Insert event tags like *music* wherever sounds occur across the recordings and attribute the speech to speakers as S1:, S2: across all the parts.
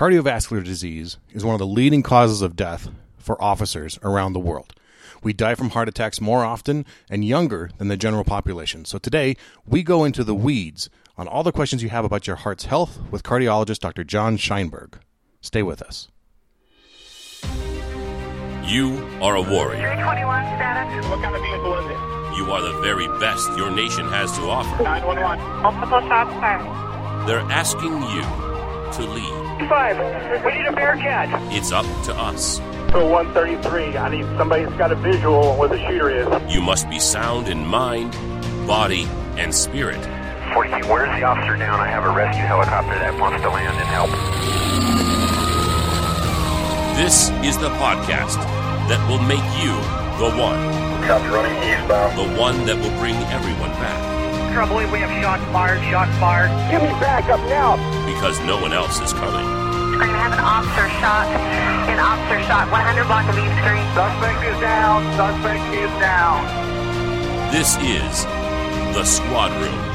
S1: Cardiovascular disease is one of the leading causes of death for officers around the world. We die from heart attacks more often and younger than the general population. So today, we go into the weeds on all the questions you have about your heart's health with cardiologist Dr. Jon Sheinberg. Stay with us.
S2: You are a warrior.
S3: 321 status.
S4: What kind of vehicle is it?
S2: You are the very best your nation has to offer.
S4: 911.
S3: Multiple shots fired.
S2: They're asking you to lead.
S4: Five. We need a Bearcat.
S2: It's up to us.
S4: So 133. I need somebody that's got a visual on where the shooter is.
S2: You must be sound in mind, body, and spirit.
S5: 42, where's the officer down? I have a rescue helicopter that wants to land and help.
S2: This is the podcast that will make you the one.
S5: Copy running eastbound.
S2: The one that will bring everyone back.
S4: Trouble, we have shots fired, shots fired. Give me backup now.
S2: Because no one else is coming.
S3: We're going to have an officer shot. An officer shot. 100 block of East Street.
S4: Suspect is down. Suspect is down.
S2: This is the Squad Room.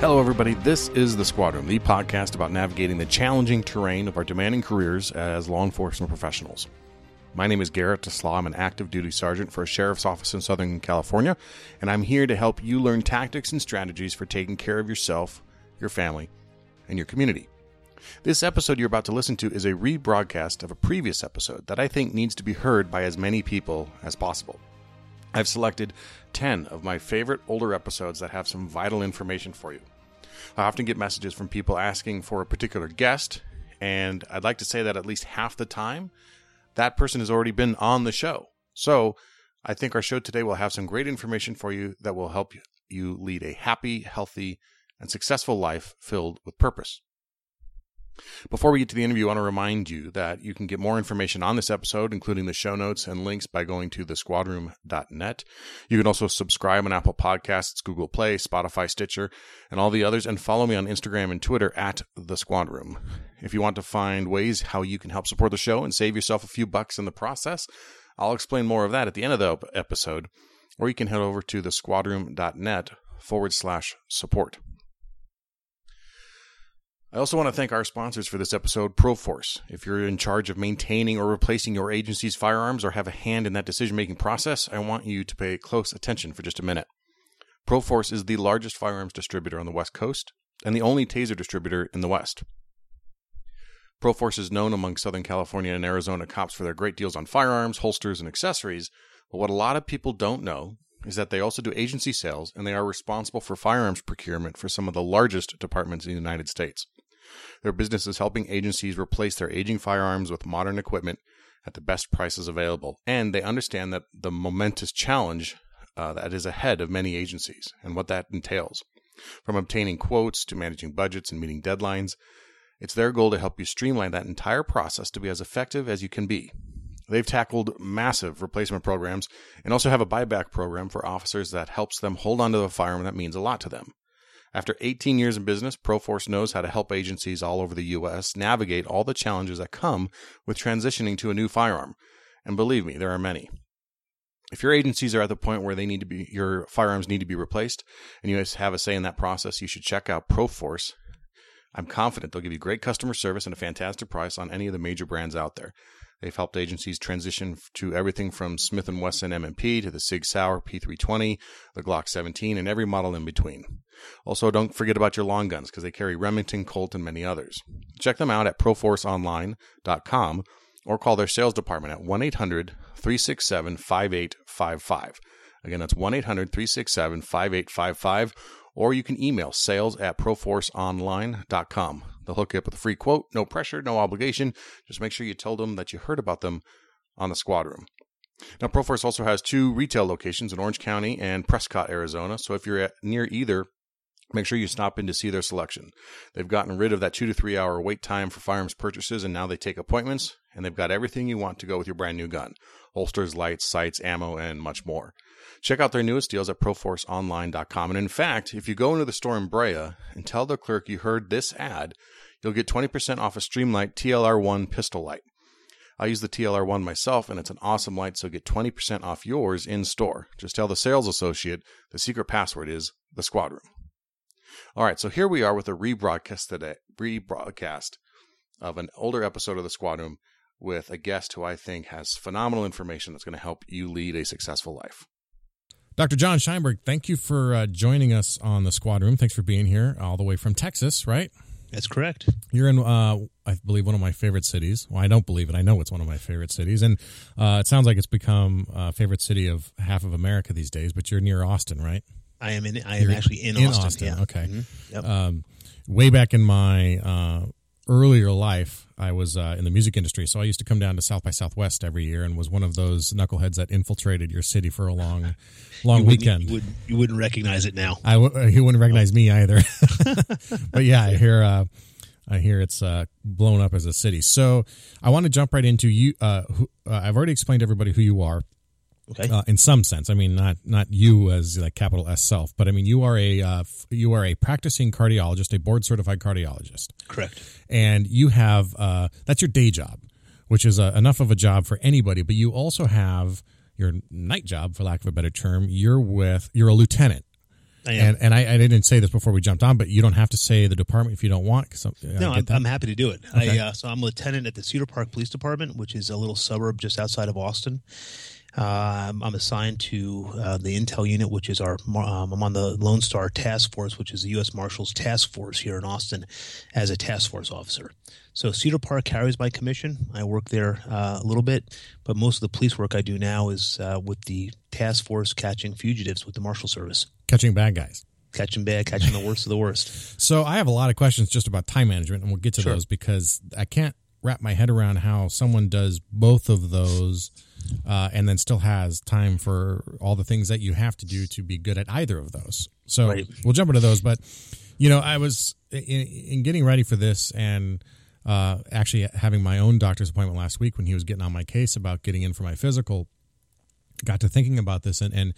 S1: Hello, everybody. This is The Squad Room, the podcast about navigating the challenging terrain of our demanding careers as law enforcement professionals. My name is Garrett Tassie. I'm an active duty sergeant for a sheriff's office in Southern California, and I'm here to help you learn tactics and strategies for taking care of yourself, your family, and your community. This episode you're about to listen to is a rebroadcast of a previous episode that I think needs to be heard by as many people as possible. I've selected 10 of my favorite older episodes that have some vital information for you. I often get messages from people asking for a particular guest, and I'd like to say that at least half the time, that person has already been on the show. So I think our show today will have some great information for you that will help you lead a happy, healthy, and successful life filled with purpose. Before we get to the interview, I want to remind you that you can get more information on this episode, including the show notes and links, by going to thesquadroom.net. You can also subscribe on Apple Podcasts, Google Play, Spotify, Stitcher, and all the others, and follow me on Instagram and Twitter at The. If you want to find ways how you can help support the show and save yourself a few bucks in the process, I'll explain more of that at the end of the episode, or you can head over to thesquadroom.net forward slash support. I also want to thank our sponsors for this episode, Proforce. If you're in charge of maintaining or replacing your agency's firearms or have a hand in that decision making process, I want you to pay close attention for just a minute. Proforce is the largest firearms distributor on the West Coast and the only taser distributor in the West. Proforce is known among Southern California and Arizona cops for their great deals on firearms, holsters, and accessories, but what a lot of people don't know is that they also do agency sales and they are responsible for firearms procurement for some of the largest departments in the United States. Their business is helping agencies replace their aging firearms with modern equipment at the best prices available. And they understand that the momentous challenge uh, that is ahead of many agencies and what that entails. From obtaining quotes to managing budgets and meeting deadlines, it's their goal to help you streamline that entire process to be as effective as you can be. They've tackled massive replacement programs and also have a buyback program for officers that helps them hold on to the firearm that means a lot to them. After 18 years in business, Proforce knows how to help agencies all over the U.S. navigate all the challenges that come with transitioning to a new firearm. And believe me, there are many. If your agencies are at the point where they need to be, your firearms need to be replaced, and you have a say in that process, you should check out Proforce. I'm confident they'll give you great customer service and a fantastic price on any of the major brands out there. They've helped agencies transition to everything from Smith & Wesson M&P to the Sig Sauer P320, the Glock 17, and every model in between. Also, don't forget about your long guns because they carry Remington, Colt, and many others. Check them out at proforceonline.com or call their sales department at 1 800 367 5855. Again, that's 1 800 367 5855, or you can email sales at proforceonline.com. They'll hook you up with a free quote, no pressure, no obligation. Just make sure you tell them that you heard about them on the squad room. Now, Proforce also has two retail locations in Orange County and Prescott, Arizona. So if you're near either, make sure you stop in to see their selection. They've gotten rid of that two to three hour wait time for firearms purchases, and now they take appointments, and they've got everything you want to go with your brand new gun holsters, lights, sights, ammo, and much more. Check out their newest deals at ProForceOnline.com. And in fact, if you go into the store in Brea and tell the clerk you heard this ad, you'll get 20% off a Streamlight TLR1 pistol light. I use the TLR1 myself, and it's an awesome light, so get 20% off yours in store. Just tell the sales associate the secret password is the squad room.
S6: All right, so here we are with a rebroadcast today, rebroadcast of an older episode of the Squad Room with a guest who I think has phenomenal information that's going to help you lead a successful life.
S1: Dr. Jon Sheinberg, thank you for uh, joining us on the Squad Room. Thanks for being here, all the way from Texas, right?
S7: That's correct.
S1: You're in, uh, I believe, one of my favorite cities. Well, I don't believe it. I know it's one of my favorite cities, and uh, it sounds like it's become a favorite city of half of America these days. But you're near Austin, right?
S7: I am in. I am
S1: You're
S7: actually in,
S1: in
S7: Austin.
S1: Austin,
S7: Yeah.
S1: okay.
S7: Mhm. Yep.
S1: Um, way back in my uh, earlier life, I was uh, in the music industry, so I used to come down to South by Southwest every year, and was one of those knuckleheads that infiltrated your city for a long, *laughs* long
S7: you
S1: weekend.
S7: You, would, you wouldn't recognize it now.
S1: I w- he wouldn't recognize me either. *laughs* but yeah, I hear uh, I hear it's uh, blown up as a city. So I want to jump right into you. Uh, who, uh, I've already explained to everybody who you are.
S7: Okay.
S1: Uh, in some sense, I mean not not you as like capital S self, but I mean you are a uh, you are a practicing cardiologist, a board certified cardiologist,
S7: correct.
S1: and you have uh, that's your day job, which is uh, enough of a job for anybody. But you also have your night job, for lack of a better term. You're with you're a lieutenant
S7: I am.
S1: and and I, I didn't say this before we jumped on, but you don't have to say the department if you don't want. 'cause, uh, I
S7: no, I'm. I'm happy to do it.
S1: Okay.
S7: I, uh, so I'm a lieutenant at the Cedar Park Police Department, which is a little suburb just outside of Austin. Uh, I'm, I'm assigned to uh, the Intel unit, which is our. Um, I'm on the Lone Star Task Force, which is the U.S. Marshals Task Force here in Austin, as a task force officer. So Cedar Park carries my commission. I work there uh, a little bit, but most of the police work I do now is uh, with the task force catching fugitives with the Marshal Service,
S1: catching bad guys.
S7: catching bad, catching the worst of the worst. *laughs*
S1: So I have a lot of questions just about time management, and we'll get to
S7: Sure.
S1: those because I can't wrap my head around how someone does both of those, uh, and then still has time for all the things that you have to do to be good at either of those. So
S7: Right.
S1: we'll jump into those, but you know, I was in, in getting ready for this and. Uh, actually, having my own doctor's appointment last week when he was getting on my case about getting in for my physical, got to thinking about this and, and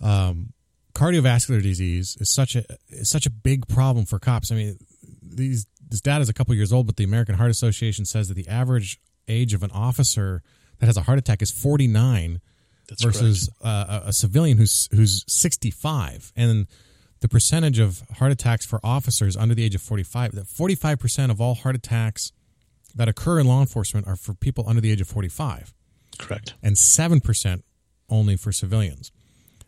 S1: um, cardiovascular disease is such a is such a big problem for cops. I mean, these this data is a couple years old, but the American Heart Association says that the average age of an officer that has a heart attack is 49
S7: That's
S1: versus uh, a, a civilian who's who's 65 and the percentage of heart attacks for officers under the age of 45 that 45% of all heart attacks that occur in law enforcement are for people under the age of 45
S7: correct.
S1: and 7% only for civilians.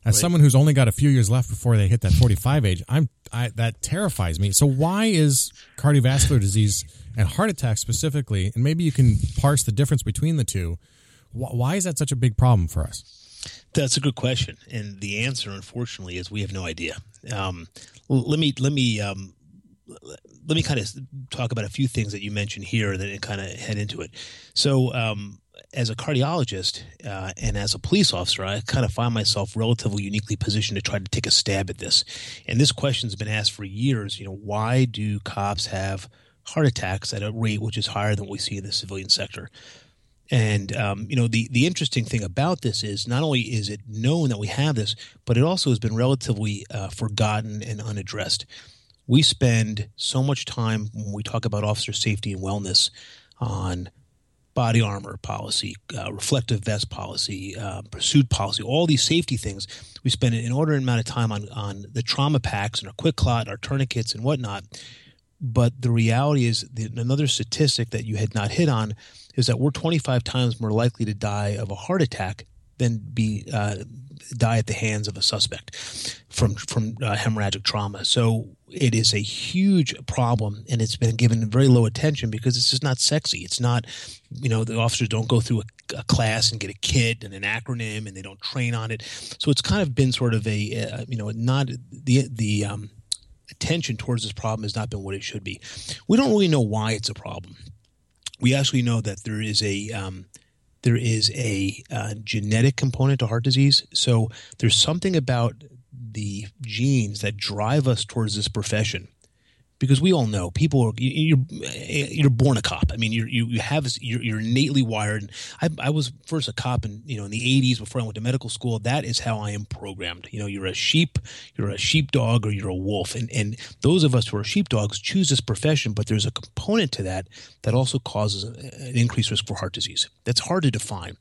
S1: As someone who's only got a few years left before they hit that 45 age, I'm I, that terrifies me. So why is cardiovascular disease and heart attack specifically, and maybe you can parse the difference between the two, why is that such a big problem for us?
S7: That's a good question, and the answer, unfortunately, is we have no idea. Um, let me let me um, let me kind of talk about a few things that you mentioned here, and then kind of head into it. So, um, as a cardiologist uh, and as a police officer, I kind of find myself relatively uniquely positioned to try to take a stab at this. And this question's been asked for years. You know, why do cops have heart attacks at a rate which is higher than what we see in the civilian sector? And um, you know the the interesting thing about this is not only is it known that we have this, but it also has been relatively uh, forgotten and unaddressed. We spend so much time when we talk about officer safety and wellness on body armor policy, uh, reflective vest policy, uh, pursuit policy, all these safety things. We spend an inordinate amount of time on on the trauma packs and our quick clot, our tourniquets, and whatnot. But the reality is, the, another statistic that you had not hit on is that we're 25 times more likely to die of a heart attack than be uh, die at the hands of a suspect from from uh, hemorrhagic trauma. So it is a huge problem, and it's been given very low attention because it's just not sexy. It's not, you know, the officers don't go through a, a class and get a kit and an acronym, and they don't train on it. So it's kind of been sort of a, uh, you know, not the the um, attention towards this problem has not been what it should be. We don't really know why it's a problem. We actually know that there is a um, there is a uh, genetic component to heart disease. So there's something about the genes that drive us towards this profession. Because we all know people are you- you're eh, you're born a cop. I mean, you you have you're, you're innately wired. I, I was first a cop in you know in the '80s before I went to medical school. That is how I am programmed. You know, you're a sheep, you're a sheepdog, or you're a wolf. And and those of us who are sheepdogs choose this profession, but there's a component to that that also causes an increased risk for heart disease. That's hard to define.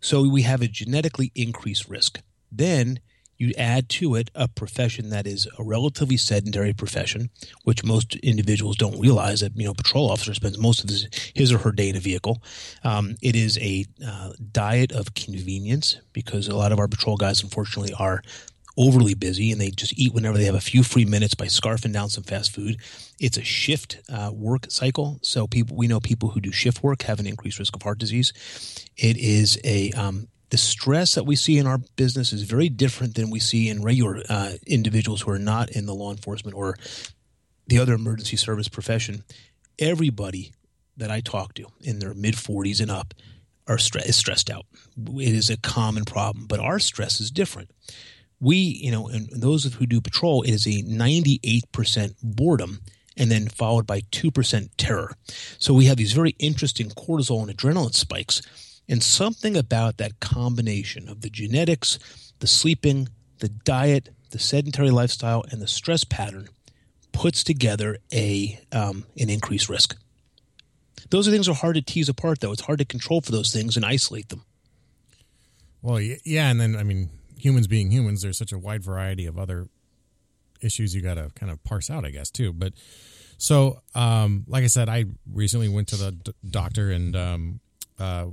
S7: So we have a genetically increased risk. Then You add to it a profession that is a relatively sedentary profession, which most individuals don't realize that you know patrol officer spends most of his, his or her day in a vehicle. Um, it is a uh, diet of convenience because a lot of our patrol guys, unfortunately, are overly busy and they just eat whenever they have a few free minutes by scarfing down some fast food. It's a shift uh, work cycle, so people we know people who do shift work have an increased risk of heart disease. It is a um, the stress that we see in our business is very different than we see in regular uh, individuals who are not in the law enforcement or the other emergency service profession. Everybody that I talk to in their mid 40s and up are stre- is stressed out. It is a common problem, but our stress is different. We, you know, and those who do patrol, it is a 98% boredom and then followed by 2% terror. So we have these very interesting cortisol and adrenaline spikes and something about that combination of the genetics, the sleeping, the diet, the sedentary lifestyle, and the stress pattern puts together a um, an increased risk. Those are things are hard to tease apart, though. It's hard to control for those things and isolate them.
S1: Well, yeah, and then I mean, humans being humans, there's such a wide variety of other issues you got to kind of parse out, I guess, too. But so, um, like I said, I recently went to the d- doctor and um, uh,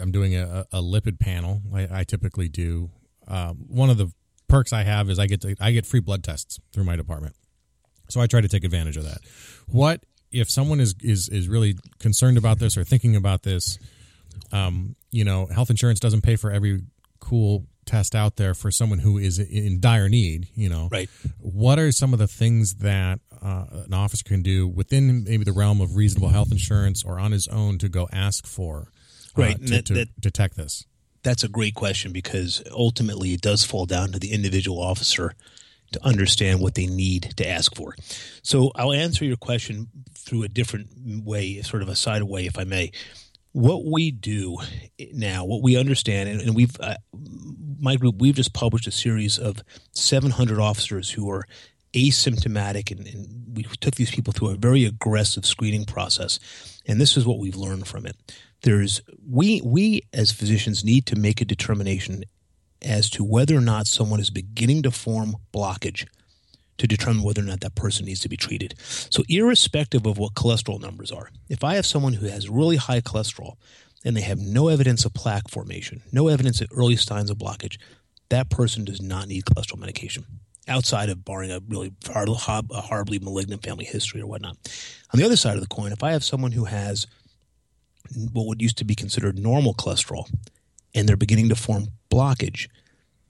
S1: I'm doing a, a lipid panel. I, I typically do. Uh, one of the perks I have is I get to, I get free blood tests through my department, so I try to take advantage of that. What if someone is is is really concerned about this or thinking about this? Um, you know, health insurance doesn't pay for every cool test out there for someone who is in dire need. You know,
S7: right?
S1: What are some of the things that uh, an officer can do within maybe the realm of reasonable health insurance or on his own to go ask for?
S7: Right
S1: uh, to, to that, detect this?
S7: That's a great question because ultimately it does fall down to the individual officer to understand what they need to ask for. So I'll answer your question through a different way, sort of a side way, if I may. What we do now, what we understand, and, and we've, uh, my group, we've just published a series of 700 officers who are asymptomatic, and, and we took these people through a very aggressive screening process. And this is what we've learned from it there's we we as physicians need to make a determination as to whether or not someone is beginning to form blockage to determine whether or not that person needs to be treated. So irrespective of what cholesterol numbers are, if I have someone who has really high cholesterol and they have no evidence of plaque formation, no evidence of early signs of blockage, that person does not need cholesterol medication outside of barring a really hard, a horribly malignant family history or whatnot. On the other side of the coin, if I have someone who has what would used to be considered normal cholesterol and they're beginning to form blockage,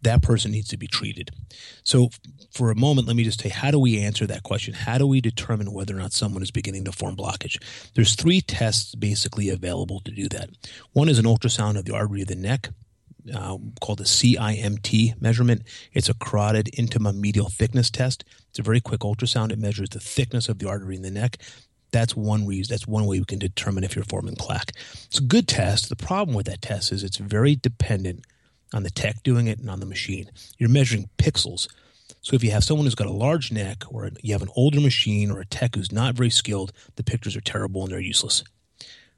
S7: that person needs to be treated. So, for a moment, let me just say how do we answer that question? How do we determine whether or not someone is beginning to form blockage? There's three tests basically available to do that. One is an ultrasound of the artery of the neck. Uh, called a CIMT measurement. It's a carotid intima medial thickness test. It's a very quick ultrasound. It measures the thickness of the artery in the neck. That's one reason. That's one way we can determine if you're forming plaque. It's a good test. The problem with that test is it's very dependent on the tech doing it and on the machine. You're measuring pixels. So if you have someone who's got a large neck or you have an older machine or a tech who's not very skilled, the pictures are terrible and they're useless.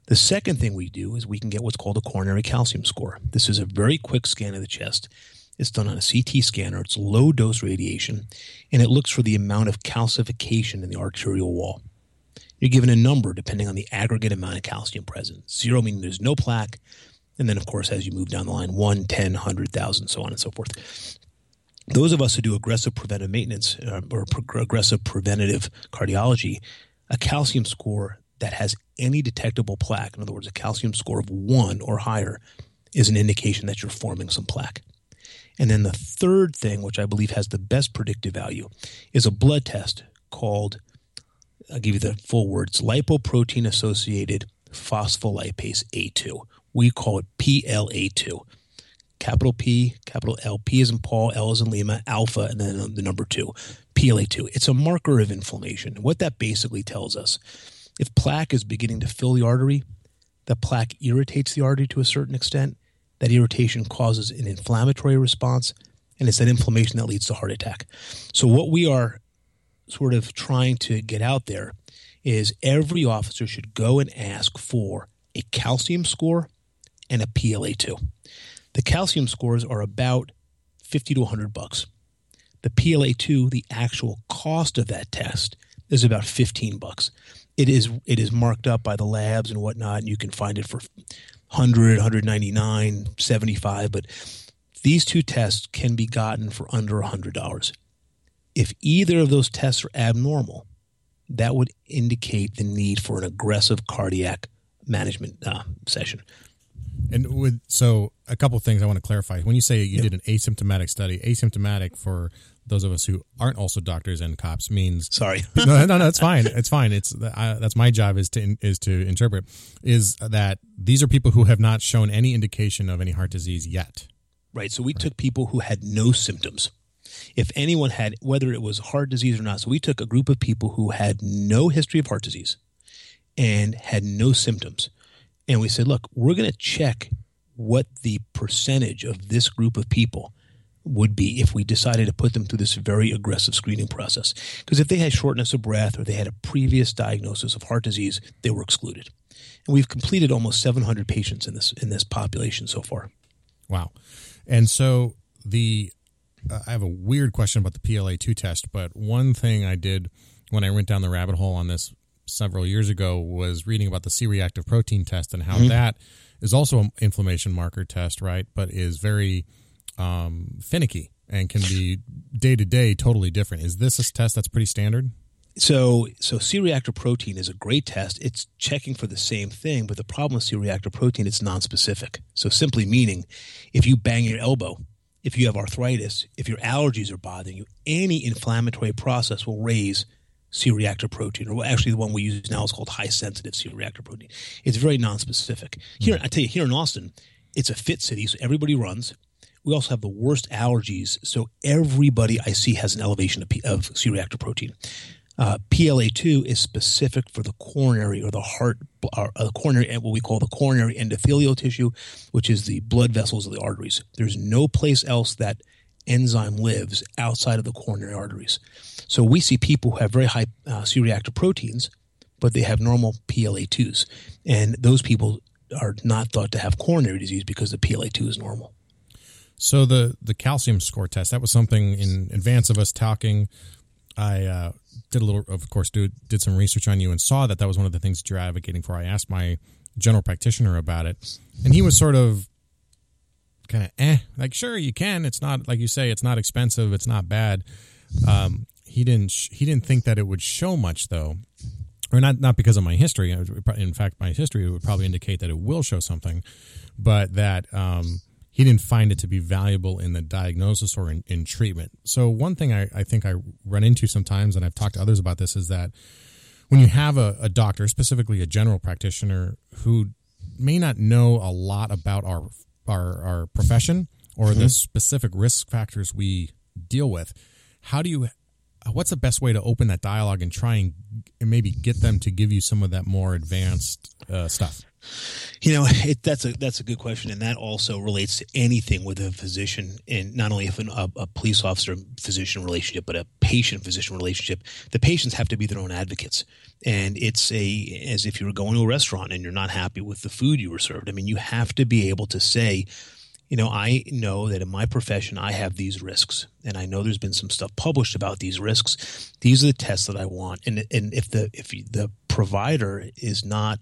S7: The second thing we do is we can get what's called a coronary calcium score. This is a very quick scan of the chest. It's done on a CT scanner. It's low dose radiation, and it looks for the amount of calcification in the arterial wall. You're given a number depending on the aggregate amount of calcium present. Zero meaning there's no plaque. And then, of course, as you move down the line, 1, 10, 100,000, so on and so forth. Those of us who do aggressive preventive maintenance uh, or pro- aggressive preventative cardiology, a calcium score that has any detectable plaque, in other words, a calcium score of 1 or higher, is an indication that you're forming some plaque. And then the third thing, which I believe has the best predictive value, is a blood test called I'll give you the full words lipoprotein associated phospholipase A2. We call it PLA2. Capital P, capital L. P is in Paul, L is in Lima, alpha, and then the number two, PLA2. It's a marker of inflammation. What that basically tells us if plaque is beginning to fill the artery, the plaque irritates the artery to a certain extent. That irritation causes an inflammatory response, and it's that inflammation that leads to heart attack. So, what we are sort of trying to get out there is every officer should go and ask for a calcium score and a PLA2. The calcium scores are about 50 to 100 bucks. The PLA2, the actual cost of that test, is about 15 bucks. It is it is marked up by the labs and whatnot, and you can find it for 100, 199, 75, but these two tests can be gotten for under $100. If either of those tests are abnormal, that would indicate the need for an aggressive cardiac management uh, session.
S1: And with so a couple of things I want to clarify. When you say you did an asymptomatic study, asymptomatic for those of us who aren't also doctors and cops means
S7: Sorry. *laughs*
S1: no, no, no, it's *laughs* fine. It's fine. It's I, that's my job is to is to interpret is that these are people who have not shown any indication of any heart disease yet.
S7: Right. So we took people who had no symptoms. If anyone had, whether it was heart disease or not, so we took a group of people who had no history of heart disease and had no symptoms. And we said, look, we're going to check what the percentage of this group of people would be if we decided to put them through this very aggressive screening process. Because if they had shortness of breath or they had a previous diagnosis of heart disease, they were excluded. And we've completed almost 700 patients in this in this population so far.
S1: Wow. And so the uh, I have a weird question about the PLA2 test, but one thing I did when I went down the rabbit hole on this several years ago was reading about the C-reactive protein test and how
S7: Mm-hmm.
S1: that is also an inflammation marker test, right? But is very um, finicky and can be day to day totally different. Is this a test that's pretty standard?
S7: So, so C-reactive protein is a great test. It's checking for the same thing, but the problem with C-reactive protein, it's non-specific. So, simply meaning, if you bang your elbow, if you have arthritis, if your allergies are bothering you, any inflammatory process will raise C-reactive protein, or actually the one we use now is called high-sensitive C-reactive protein. It's very non-specific. Hmm. Here, I tell you, here in Austin, it's a fit city, so everybody runs. We also have the worst allergies, so everybody I see has an elevation of, P- of C-reactive protein. Uh, PLA2 is specific for the coronary or the heart, or uh, coronary, what we call the coronary endothelial tissue, which is the blood vessels of the arteries. There's no place else that enzyme lives outside of the coronary arteries. So we see people who have very high uh, C-reactive proteins, but they have normal PLA2s, and those people are not thought to have coronary disease because the PLA2 is normal.
S1: So the the calcium score test that was something in advance of us talking. I uh, did a little, of course, did, did some research on you and saw that that was one of the things that you're advocating for. I asked my general practitioner about it, and he was sort of kind of eh, like sure you can. It's not like you say, it's not expensive, it's not bad. Um, he didn't sh- he didn't think that it would show much though, or not not because of my history. In fact, my history would probably indicate that it will show something, but that um, he didn't find it to be valuable in the diagnosis or in, in treatment. So one thing I, I think I run into sometimes, and I've talked to others about this, is that when you have a, a doctor, specifically a general practitioner, who may not know a lot about our our, our profession or the specific risk factors we deal with, how do you what's the best way to open that dialogue and try and, and maybe get them to give you some of that more advanced uh, stuff?
S7: You know, *laughs* it, that's a that's a good question, and that also relates to anything with a physician, and not only if an, a, a police officer physician relationship, but a patient physician relationship. The patients have to be their own advocates, and it's a as if you were going to a restaurant and you're not happy with the food you were served. I mean, you have to be able to say, you know, I know that in my profession I have these risks, and I know there's been some stuff published about these risks. These are the tests that I want, and and if the if the provider is not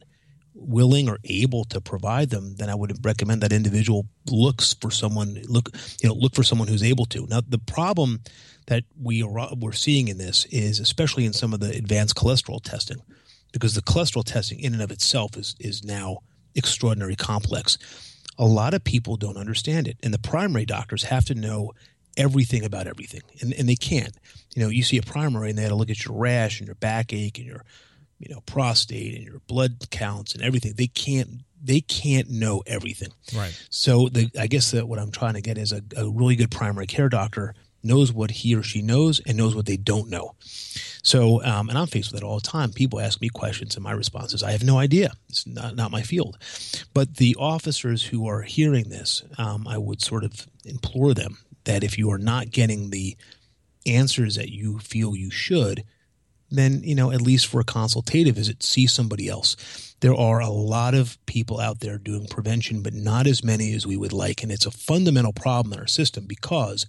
S7: willing or able to provide them, then I would recommend that individual looks for someone look you know look for someone who's able to. Now the problem that we are we're seeing in this is especially in some of the advanced cholesterol testing, because the cholesterol testing in and of itself is is now extraordinarily complex. A lot of people don't understand it, and the primary doctors have to know everything about everything, and and they can't. You know, you see a primary and they had to look at your rash and your backache and your you know prostate and your blood counts and everything they can't they can't know everything.
S1: Right.
S7: so the i guess that what i'm trying to get is a, a really good primary care doctor knows what he or she knows and knows what they don't know. So um, and i'm faced with that all the time. People ask me questions and my response is i have no idea. It's not, not my field. But the officers who are hearing this um, i would sort of implore them that if you are not getting the answers that you feel you should then you know at least for a consultative visit, see somebody else. There are a lot of people out there doing prevention, but not as many as we would like, and it's a fundamental problem in our system because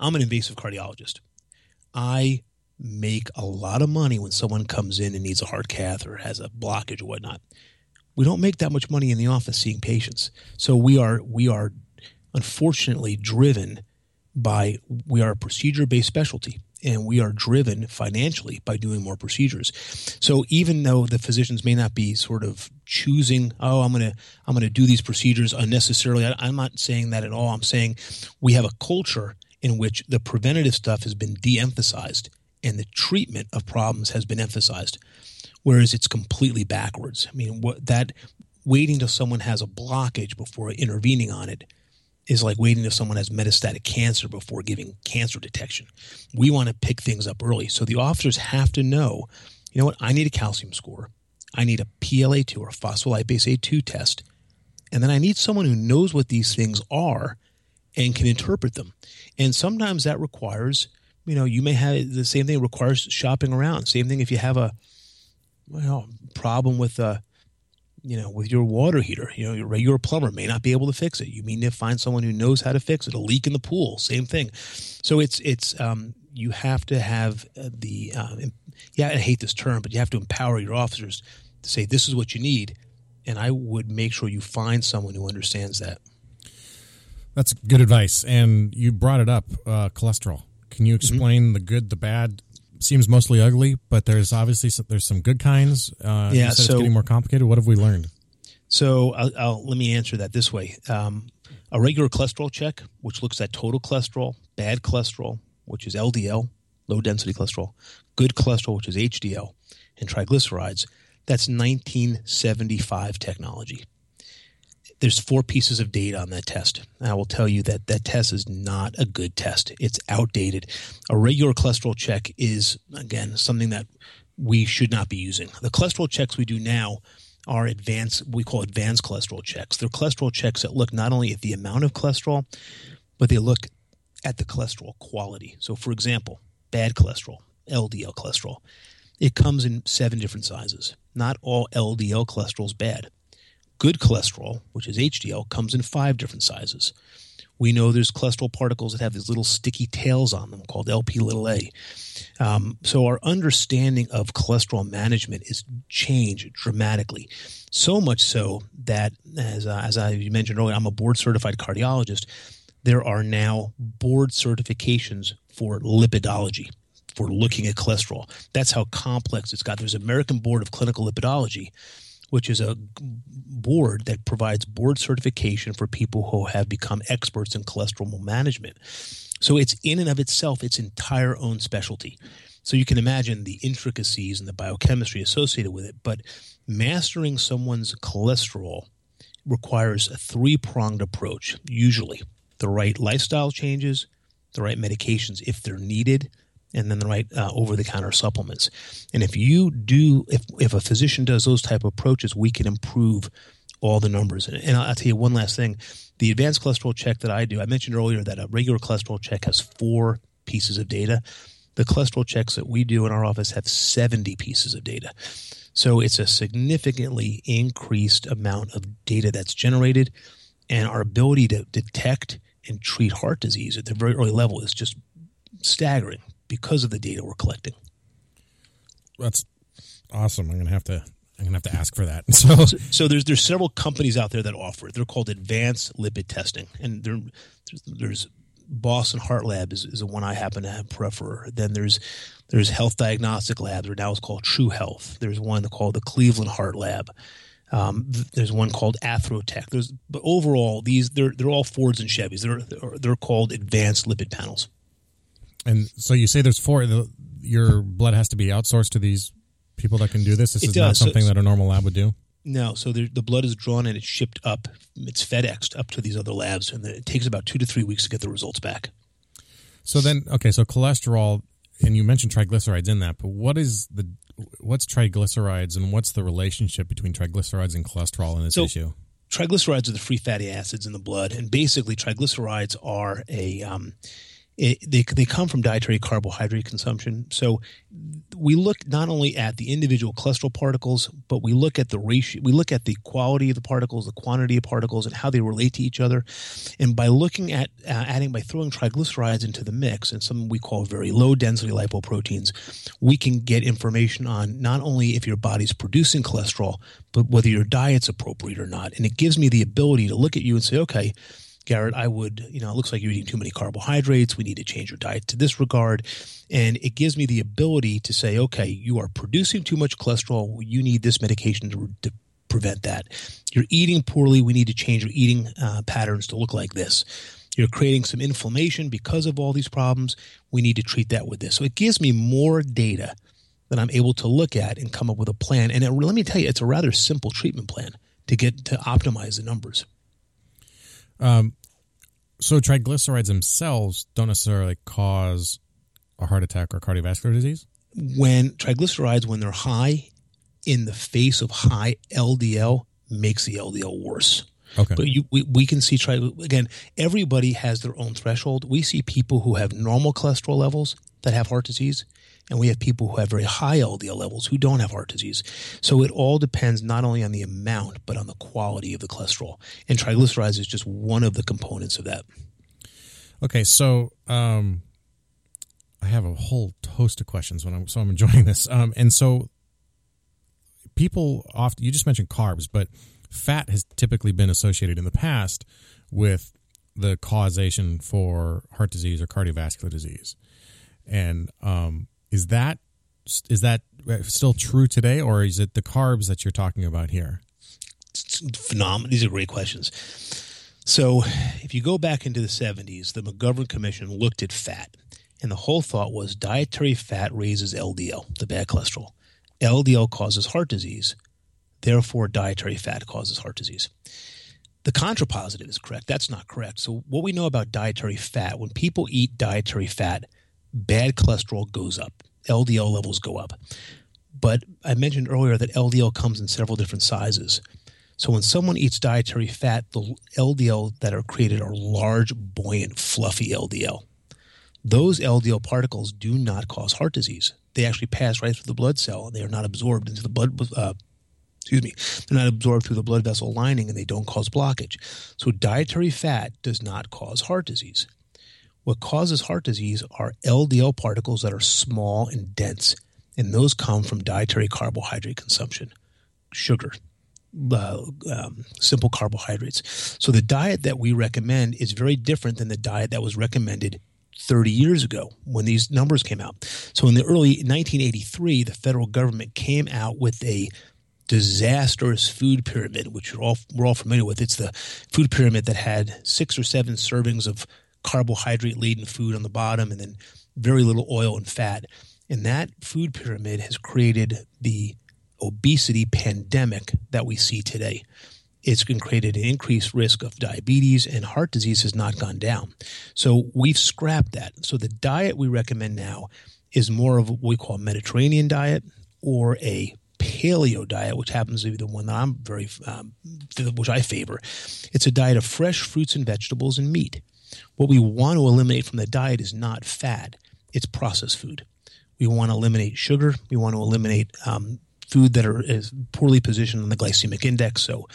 S7: I'm an invasive cardiologist. I make a lot of money when someone comes in and needs a heart cath or has a blockage or whatnot. We don't make that much money in the office seeing patients. So we are we are unfortunately driven by we are a procedure based specialty and we are driven financially by doing more procedures. So even though the physicians may not be sort of choosing, oh, I'm gonna I'm gonna do these procedures unnecessarily. I, I'm not saying that at all. I'm saying we have a culture in which the preventative stuff has been de-emphasized and the treatment of problems has been emphasized, whereas it's completely backwards. I mean, what that waiting till someone has a blockage before intervening on it is like waiting till someone has metastatic cancer before giving cancer detection. We want to pick things up early. So the officers have to know, you know what, I need a calcium score. I need a PLA2 or phospholipase A2 test. And then I need someone who knows what these things are and can interpret them. And sometimes that requires, you know, you may have the same thing requires shopping around. Same thing if you have a well, problem with a you know, with your water heater, you know, your regular plumber may not be able to fix it. You need to find someone who knows how to fix it. A leak in the pool, same thing. So it's it's um, you have to have uh, the uh, yeah, I hate this term, but you have to empower your officers to say this is what you need, and I would make sure you find someone who understands that.
S1: That's good advice, and you brought it up, uh, cholesterol. Can you explain mm-hmm. the good, the bad, seems mostly ugly, but there's obviously some, there's some good kinds. Uh, yeah, so it's getting more complicated. What have we learned?
S7: So I'll, I'll let me answer that this way: um, a regular cholesterol check, which looks at total cholesterol, bad cholesterol, which is LDL, low density cholesterol, good cholesterol, which is HDL, and triglycerides. That's 1975 technology there's four pieces of data on that test. And I will tell you that that test is not a good test. It's outdated. A regular cholesterol check is, again, something that we should not be using. The cholesterol checks we do now are advanced, we call advanced cholesterol checks. They're cholesterol checks that look not only at the amount of cholesterol, but they look at the cholesterol quality. So, for example, bad cholesterol, LDL cholesterol, it comes in seven different sizes. Not all LDL cholesterol is bad. Good cholesterol, which is HDL, comes in five different sizes. We know there's cholesterol particles that have these little sticky tails on them called LP little a. Um, so our understanding of cholesterol management is changed dramatically. So much so that, as, uh, as I mentioned earlier, I'm a board certified cardiologist. There are now board certifications for lipidology for looking at cholesterol. That's how complex it's got. There's American Board of Clinical Lipidology, which is a board that provides board certification for people who have become experts in cholesterol management. So it's in and of itself its entire own specialty. So you can imagine the intricacies and the biochemistry associated with it. But mastering someone's cholesterol requires a three pronged approach, usually the right lifestyle changes, the right medications if they're needed, and then the right uh, over-the-counter supplements. And if you do, if if a physician does those type of approaches, we can improve all the numbers. And, and I'll tell you one last thing: the advanced cholesterol check that I do. I mentioned earlier that a regular cholesterol check has four pieces of data. The cholesterol checks that we do in our office have 70 pieces of data. So it's a significantly increased amount of data that's generated, and our ability to detect and treat heart disease at the very early level is just staggering because of the data we're collecting.
S1: That's awesome. I'm gonna have to I'm gonna have to ask for that. *laughs* So,
S7: so, so there's there's several companies out there that offer it. They're called advanced lipid testing, and there's, there's Boston Heart Lab is, is the one I happen to prefer. Then there's there's Health Diagnostic Labs, or now it's called True Health. There's one called the Cleveland Heart Lab. Um, there's one called Atherotech. There's but overall these they're they're all Fords and Chevys. They're they're called advanced lipid panels.
S1: And so you say there's four. The, your blood has to be outsourced to these people that can do this. This it is does. not something so, that a normal lab would do.
S7: No, so the, the blood is drawn and it's shipped up. It's FedExed up to these other labs, and it takes about two to three weeks to get the results back.
S1: So then, okay, so cholesterol, and you mentioned triglycerides in that, but what is the what's triglycerides, and what's the relationship between triglycerides and cholesterol in this so, issue?
S7: Triglycerides are the free fatty acids in the blood, and basically, triglycerides are a um, it, they, they come from dietary carbohydrate consumption. So we look not only at the individual cholesterol particles, but we look at the ratio, we look at the quality of the particles, the quantity of particles, and how they relate to each other. And by looking at uh, adding, by throwing triglycerides into the mix and some we call very low density lipoproteins, we can get information on not only if your body's producing cholesterol, but whether your diet's appropriate or not. And it gives me the ability to look at you and say, okay, Garrett, I would, you know, it looks like you're eating too many carbohydrates. We need to change your diet to this regard. And it gives me the ability to say, okay, you are producing too much cholesterol. You need this medication to, to prevent that. You're eating poorly. We need to change your eating uh, patterns to look like this. You're creating some inflammation because of all these problems. We need to treat that with this. So it gives me more data that I'm able to look at and come up with a plan. And it, let me tell you, it's a rather simple treatment plan to get to optimize the numbers.
S1: Um, so triglycerides themselves don't necessarily cause a heart attack or cardiovascular disease.
S7: When triglycerides, when they're high, in the face of high LDL, makes the LDL worse.
S1: Okay.
S7: But you, we, we can see, tri- again, everybody has their own threshold. We see people who have normal cholesterol levels that have heart disease, and we have people who have very high LDL levels who don't have heart disease. So it all depends not only on the amount, but on the quality of the cholesterol. And triglycerides is just one of the components of that.
S1: Okay, so um, I have a whole host of questions when I'm so I'm enjoying this. Um, and so people often you just mentioned carbs, but fat has typically been associated in the past with the causation for heart disease or cardiovascular disease. And um, is that is that still true today, or is it the carbs that you're talking about here?
S7: Phenomenal. These are great questions. So, if you go back into the 70s, the McGovern Commission looked at fat, and the whole thought was dietary fat raises LDL, the bad cholesterol. LDL causes heart disease, therefore, dietary fat causes heart disease. The contrapositive is correct. That's not correct. So, what we know about dietary fat, when people eat dietary fat, bad cholesterol goes up, LDL levels go up. But I mentioned earlier that LDL comes in several different sizes. So when someone eats dietary fat, the LDL that are created are large, buoyant, fluffy LDL. Those LDL particles do not cause heart disease. They actually pass right through the blood cell and they are not absorbed into the blood. Uh, excuse me, they're not absorbed through the blood vessel lining and they don't cause blockage. So dietary fat does not cause heart disease. What causes heart disease are LDL particles that are small and dense, and those come from dietary carbohydrate consumption, sugar, uh, um, simple carbohydrates. So the diet that we recommend is very different than the diet that was recommended 30 years ago when these numbers came out. So in the early 1983, the federal government came out with a disastrous food pyramid, which we're all, we're all familiar with. It's the food pyramid that had six or seven servings of carbohydrate laden food on the bottom and then very little oil and fat. And that food pyramid has created the obesity pandemic that we see today. It's created an increased risk of diabetes and heart disease has not gone down. So we've scrapped that. So the diet we recommend now is more of what we call a Mediterranean diet or a paleo diet, which happens to be the one that I'm very, um, which I favor. It's a diet of fresh fruits and vegetables and meat. What we want to eliminate from the diet is not fat, it's processed food. We want to eliminate sugar. We want to eliminate um, food that are is poorly positioned on the glycemic index. So,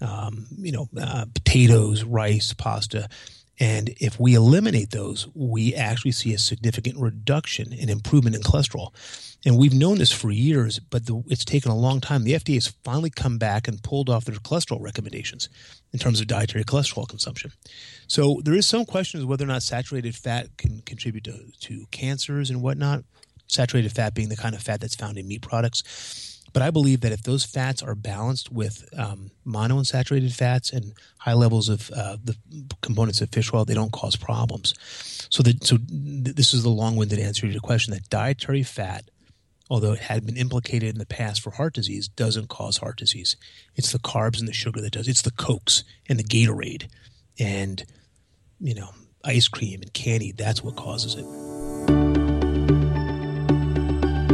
S7: um, you know, uh, potatoes, rice, pasta. And if we eliminate those, we actually see a significant reduction in improvement in cholesterol. And we've known this for years, but the, it's taken a long time. The FDA has finally come back and pulled off their cholesterol recommendations in terms of dietary cholesterol consumption. So there is some questions whether or not saturated fat can contribute to, to cancers and whatnot. Saturated fat being the kind of fat that's found in meat products. But I believe that if those fats are balanced with um, monounsaturated fats and high levels of uh, the components of fish oil, they don't cause problems. So, that, so th- this is the long-winded answer to your question: that dietary fat, although it had been implicated in the past for heart disease, doesn't cause heart disease. It's the carbs and the sugar that does. It's the cokes and the Gatorade, and you know, ice cream and candy. That's what causes it.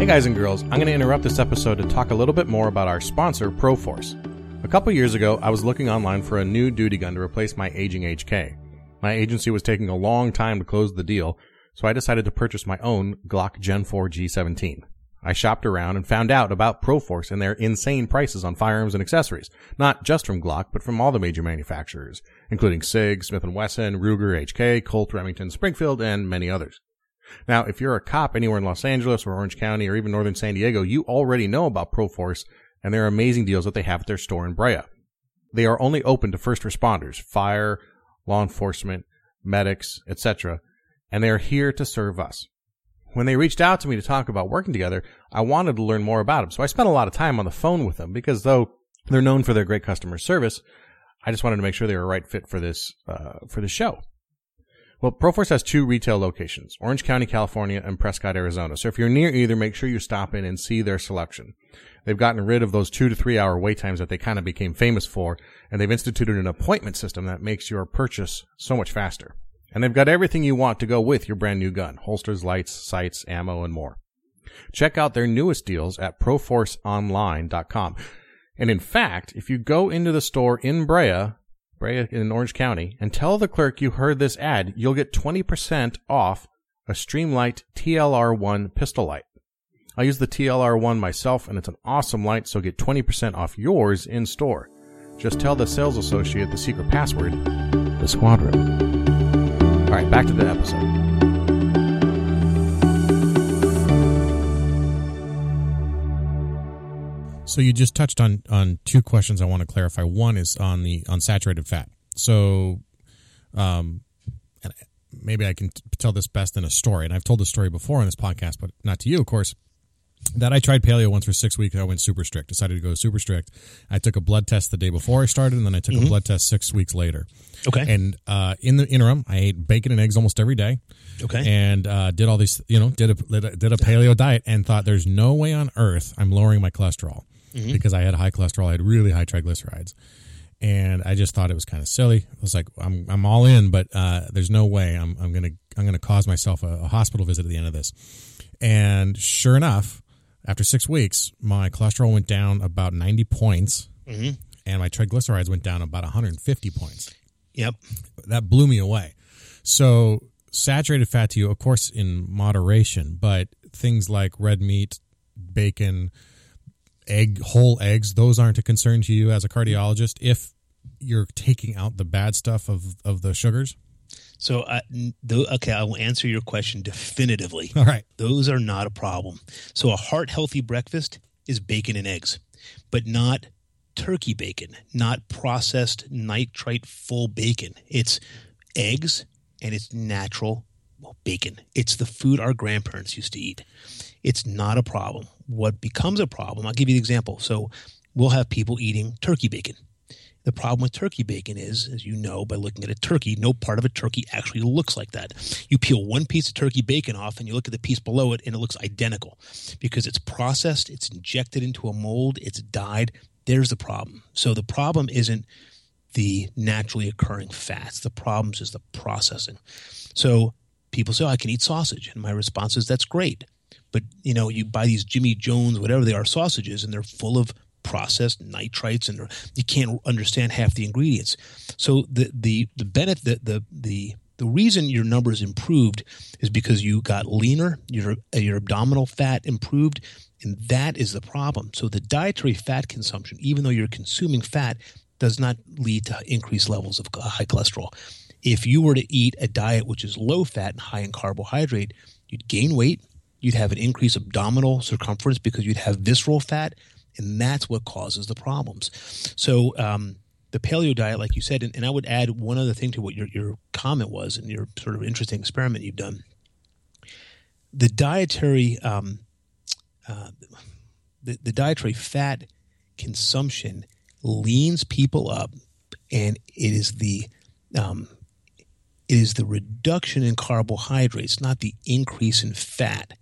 S6: Hey guys and girls, I'm going to interrupt this episode to talk a little bit more about our sponsor, Proforce. A couple years ago, I was looking online for a new duty gun to replace my aging HK. My agency was taking a long time to close the deal, so I decided to purchase my own Glock Gen 4 G17. I shopped around and found out about Proforce and their insane prices on firearms and accessories, not just from Glock, but from all the major manufacturers, including SIG, Smith & Wesson, Ruger, HK, Colt, Remington, Springfield, and many others. Now, if you're a cop anywhere in Los Angeles or Orange County or even northern San Diego, you already know about Proforce and their amazing deals that they have at their store in Brea. They are only open to first responders, fire, law enforcement, medics, etc., and they are here to serve us. When they reached out to me to talk about working together, I wanted to learn more about them. So I spent a lot of time on the phone with them because though they're known for their great customer service, I just wanted to make sure they were a right fit for this, uh, for the show. Well, Proforce has two retail locations, Orange County, California and Prescott, Arizona. So if you're near either, make sure you stop in and see their selection. They've gotten rid of those two to three hour wait times that they kind of became famous for, and they've instituted an appointment system that makes your purchase so much faster. And they've got everything you want to go with your brand new gun. Holsters, lights, sights, ammo, and more. Check out their newest deals at proforceonline.com. And in fact, if you go into the store in Brea, In Orange County, and tell the clerk you heard this ad, you'll get 20% off a Streamlight TLR1 pistol light. I use the TLR1 myself and it's an awesome light, so get 20% off yours in store. Just tell the sales associate the secret password, the squadron. All right, back to the episode.
S1: So you just touched on on two questions I want to clarify. One is on the unsaturated fat. So, um, and maybe I can t- tell this best in a story. And I've told this story before in this podcast, but not to you, of course that I tried paleo once for six weeks. I went super strict. Decided to go super strict. I took a blood test the day before I started, and then I took mm-hmm. a blood test six weeks later.
S7: Okay.
S1: And uh, in the interim, I ate bacon and eggs almost every day.
S7: Okay.
S1: And uh, did all these, you know, did a did a paleo diet, and thought there's no way on earth I'm lowering my cholesterol mm-hmm. because I had high cholesterol. I had really high triglycerides. And I just thought it was kind of silly. I was like, I'm I'm all in, but uh, there's no way I'm I'm gonna I'm gonna cause myself a, a hospital visit at the end of this. And sure enough, after six weeks, my cholesterol went down about 90 points, mm-hmm. and my triglycerides went down about 150 points.
S7: Yep.
S1: That blew me away. So, saturated fat to you, of course, in moderation, but things like red meat, bacon, egg, whole eggs, those aren't a concern to you as a cardiologist if you're taking out the bad stuff of, of the sugars?
S7: So, th- okay, I will answer your question definitively. *laughs*
S1: All right.
S7: Those are not a problem. So, a heart healthy breakfast is bacon and eggs, but not turkey bacon, not processed nitrite full bacon. It's eggs and it's natural well, bacon. It's the food our grandparents used to eat. It's not a problem. What becomes a problem, I'll give you an example. So, we'll have people eating turkey bacon the problem with turkey bacon is, as you know by looking at a turkey, no part of a turkey actually looks like that. You peel one piece of turkey bacon off and you look at the piece below it and it looks identical because it's processed, it's injected into a mold, it's dyed. There's the problem. So the problem isn't the naturally occurring fats, the problem is the processing. So people say, oh, I can eat sausage. And my response is, that's great. But you know, you buy these Jimmy Jones, whatever they are, sausages, and they're full of processed nitrites and you can't understand half the ingredients. So the the the benefit the the the reason your numbers improved is because you got leaner, your your abdominal fat improved, and that is the problem. So the dietary fat consumption, even though you're consuming fat, does not lead to increased levels of high cholesterol. If you were to eat a diet which is low fat and high in carbohydrate, you'd gain weight, you'd have an increased abdominal circumference because you'd have visceral fat, and that's what causes the problems. So um, the paleo diet, like you said, and, and, I would add one other thing to what your your comment was and your sort of interesting experiment you've done. The dietary um, uh, the, the dietary fat consumption leans people up, and it is the um, it is the reduction in carbohydrates, not the increase in fat,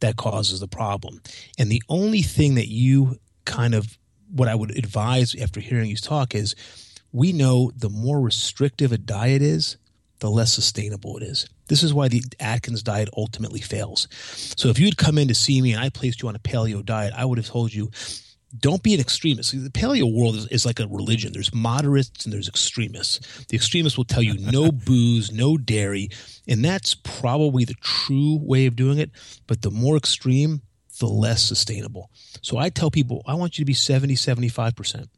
S7: that causes the problem. And the only thing that you kind of what I would advise after hearing you talk is we know the more restrictive a diet is, the less sustainable it is. This is why the Atkins diet ultimately fails. So if you had come in to see me and I placed you on a paleo diet, I would have told you don't be an extremist. The paleo world is, is, like a religion. There's moderates and there's extremists. The extremists will tell you *laughs* no booze, no dairy, and that's probably the true way of doing it. But the more extreme, the less sustainable. So I tell people, I want you to be 70, 75%.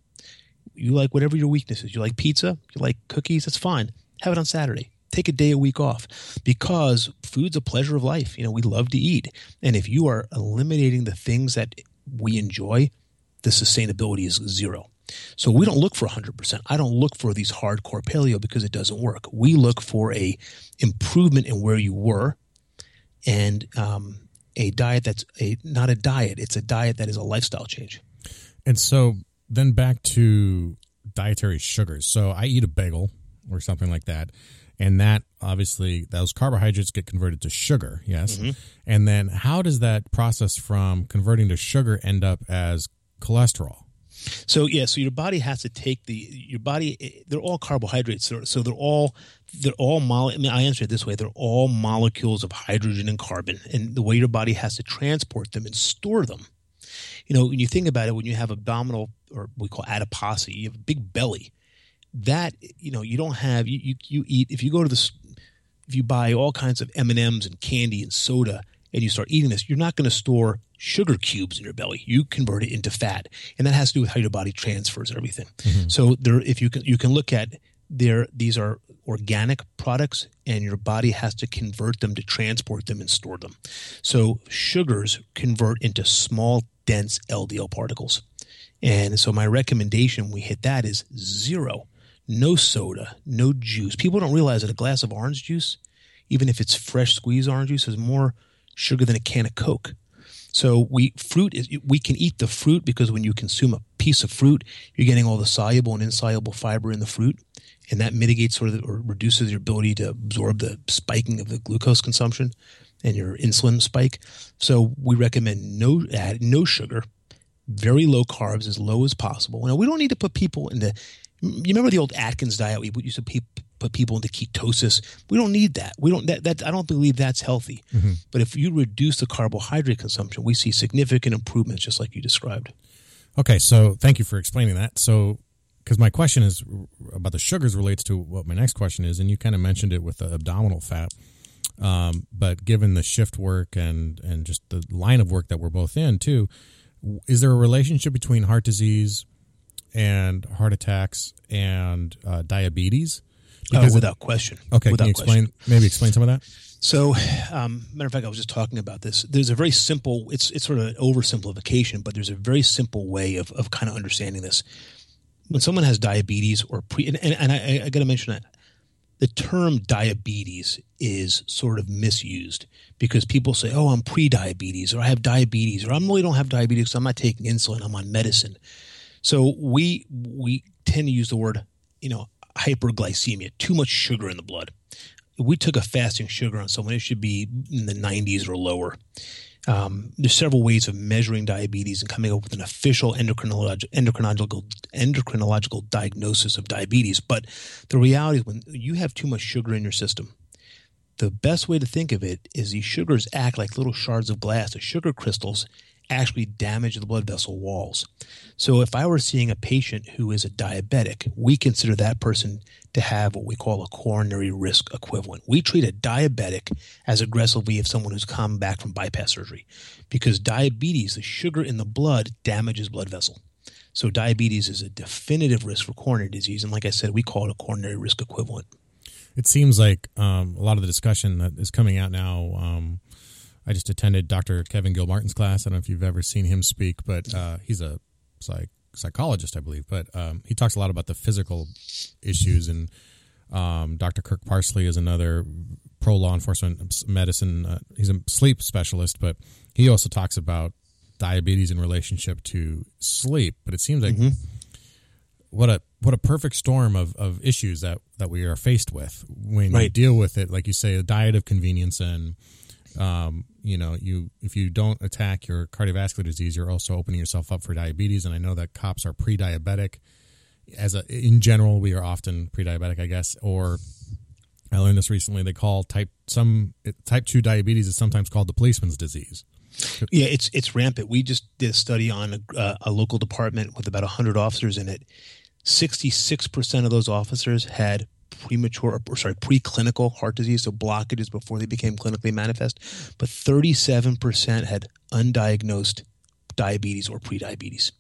S7: You like whatever your weakness is. You like pizza, you like cookies, that's fine. Have it on Saturday. Take a day a week off because food's a pleasure of life. You know, we love to eat. And if you are eliminating the things that we enjoy, the sustainability is zero. So we don't look for 100%. I don't look for these hardcore paleo because it doesn't work. We look for a improvement in where you were and um, a diet that's a not a diet, it's a diet that is a lifestyle change.
S1: And so then back to dietary sugars. So I eat a bagel or something like that. And that obviously those carbohydrates get converted to sugar, yes.
S7: Mm-hmm.
S1: And then how does that process from converting to sugar end up as cholesterol?
S7: So yeah, so your body has to take the your body. They're all carbohydrates, so, so they're all they're all mole. I mean, I answer it this way: they're all molecules of hydrogen and carbon, and the way your body has to transport them and store them. You know, when you think about it, when you have abdominal or we call adiposity, you have a big belly. That you know, you don't have you you, you eat if you go to the if you buy all kinds of M and M's and candy and soda and you start eating this, you're not going to store sugar cubes in your belly. You convert it into fat, and that has to do with how your body transfers everything. Mm-hmm. So there, if you can, you can look at there. These are organic products, and your body has to convert them to transport them and store them. So sugars convert into small, dense LDL particles, and so my recommendation we hit that is zero. No soda, no juice. People don't realize that a glass of orange juice, even if it's fresh squeezed orange juice, has more sugar than a can of Coke. So we fruit is we can eat the fruit because when you consume a piece of fruit, you're getting all the soluble and insoluble fiber in the fruit, and that mitigates sort of or reduces your ability to absorb the spiking of the glucose consumption and your insulin spike. So we recommend no add no sugar, very low carbs, as low as possible. Now we don't need to put people into. You remember the old Atkins diet? We used to put people into ketosis. We don't need that. We don't. That, that I don't believe that's healthy. But if you reduce the carbohydrate consumption, we see significant improvements, just like you described.
S1: Okay, so thank you for explaining that. So, because my question is about the sugars relates to what my next question is, and you kind of mentioned it with the abdominal fat. Um, but given the shift work and and just the line of work that we're both in too, is there a relationship between heart disease and heart attacks and uh, diabetes?
S7: Uh, without question.
S1: Okay,
S7: without
S1: can you explain
S7: question.
S1: maybe explain some of that?
S7: So, um, matter of fact, I was just talking about this. There's a very simple. It's it's sort of an oversimplification, but there's a very simple way of of kind of understanding this. When someone has diabetes or pre, and, and, and I, I got to mention that the term diabetes is sort of misused because people say, "Oh, I'm pre-diabetes," or "I have diabetes," or "I really don't have diabetes because I'm not taking insulin. I'm on medicine." So we we tend to use the word, you know, hyperglycemia, too much sugar in the blood. If we took a fasting sugar on someone, it should be in the 90s or lower. Um, there's several ways of measuring diabetes and coming up with an official endocrinological, endocrinological endocrinological diagnosis of diabetes. But the reality is, when you have too much sugar in your system, the best way to think of it is these sugars act like little shards of glass. The sugar crystals actually damage the blood vessel walls. So if I were seeing a patient who is a diabetic, we consider that person to have what we call a coronary risk equivalent. We treat a diabetic as aggressively as someone who's come back from bypass surgery because diabetes, the sugar in the blood, damages blood vessel. So diabetes is a definitive risk for coronary disease. And like I said, we call it a coronary risk equivalent.
S1: It seems like um, a lot of the discussion that is coming out now. Um, I just attended Dr. Kevin Gilmartin's class. I don't know if you've ever seen him speak, but uh, he's a psych- psychologist, I believe. But um, he talks a lot about the physical issues, and um, Dr. Kirk Parsley is another pro law enforcement medicine. Uh, he's a sleep specialist, but he also talks about diabetes in relationship to sleep. But it seems like what a what a perfect storm of, of issues that, that we are faced with when
S7: Right.
S1: deal with it. Like you say, a diet of convenience and um, you know, you if you don't attack your cardiovascular disease, you're also opening yourself up for diabetes. And I know that cops are pre-diabetic. As a in general, we are often pre-diabetic, I guess. Or I learned this recently. They call type some type two diabetes is sometimes called the policeman's disease.
S7: Yeah, it's it's rampant. We just did a study on a, uh, a local department with about 100 officers in it. 66% of those officers had premature or sorry preclinical heart disease, so blockages before they became clinically manifest, but 37% had undiagnosed diabetes or prediabetes.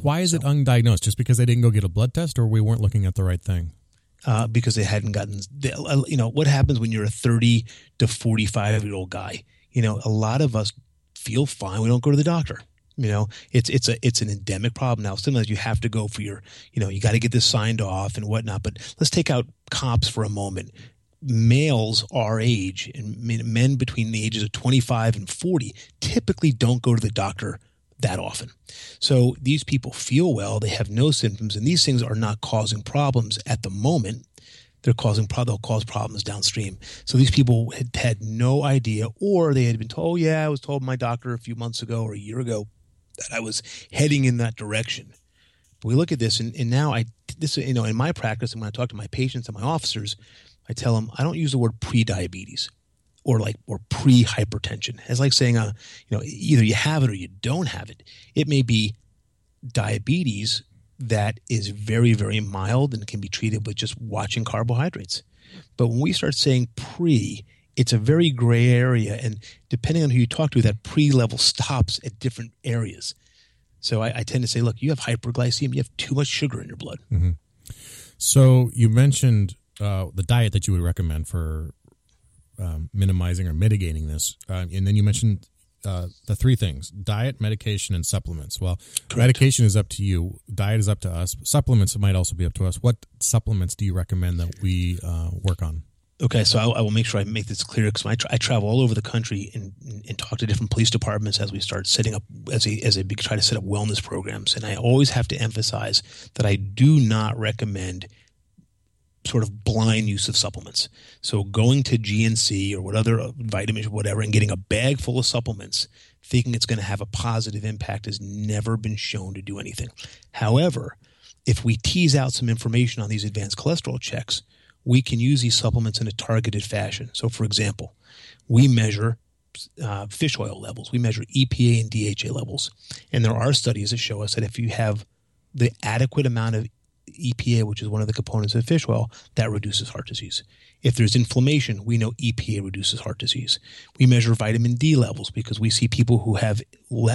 S1: Why is it undiagnosed? Just because they didn't go get a blood test, or we weren't looking at the right thing?
S7: Uh, because they hadn't gotten, you know, what happens when you're a 30 to 45 year old guy? You know, a lot of us feel fine. We don't go to the doctor. You know, it's it's a it's an endemic problem now. Sometimes you have to go for your, you know, you got to get this signed off and whatnot. But let's take out cops for a moment. Males our age and men between the ages of 25 and 40 typically don't go to the doctor that often. So these people feel well, they have no symptoms, and these things are not causing problems at the moment. They're causing they'll cause problems downstream. So these people had had no idea, or they had been told, "Yeah, I was told my doctor a few months ago or a year ago that I was heading in that direction." But we look at this, and, and now I this you know in my practice, and when I talk to my patients and my officers, I tell them I don't use the word pre-diabetes or like or pre-hypertension. It's like saying, uh, you know, either you have it or you don't have it. It may be diabetes that is very very mild and can be treated with just watching carbohydrates. But when we start saying pre, it's a very gray area, and depending on who you talk to, that pre level stops at different areas. So I, I, tend to say, look, you have hyperglycemia, you have too much sugar in your blood.
S1: Mm-hmm. So you mentioned uh, the diet that you would recommend for um, minimizing or mitigating this. Uh, and then you mentioned uh, the three things diet, medication, and supplements. Well, Correct. medication is up to you, diet is up to us, supplements might also be up to us. What supplements do you recommend that we uh, work on?
S7: Okay, so I, I, will make sure I make this clear because I, tra- I, travel all over the country and, and, talk to different police departments as we start setting up as a as a try to set up wellness programs. And I always have to emphasize that I do not recommend sort of blind use of supplements. So going to GNC or what other uh, vitamins or whatever and getting a bag full of supplements thinking it's going to have a positive impact has never been shown to do anything. However, if we tease out some information on these advanced cholesterol checks, we can use these supplements in a targeted fashion. So, for example, we measure uh, fish oil levels, we measure EPA and DHA levels. And there are studies that show us that if you have the adequate amount of EPA, which is one of the components of fish oil, that reduces heart disease. If there's inflammation, we know EPA reduces heart disease. We measure vitamin D levels because we see people who have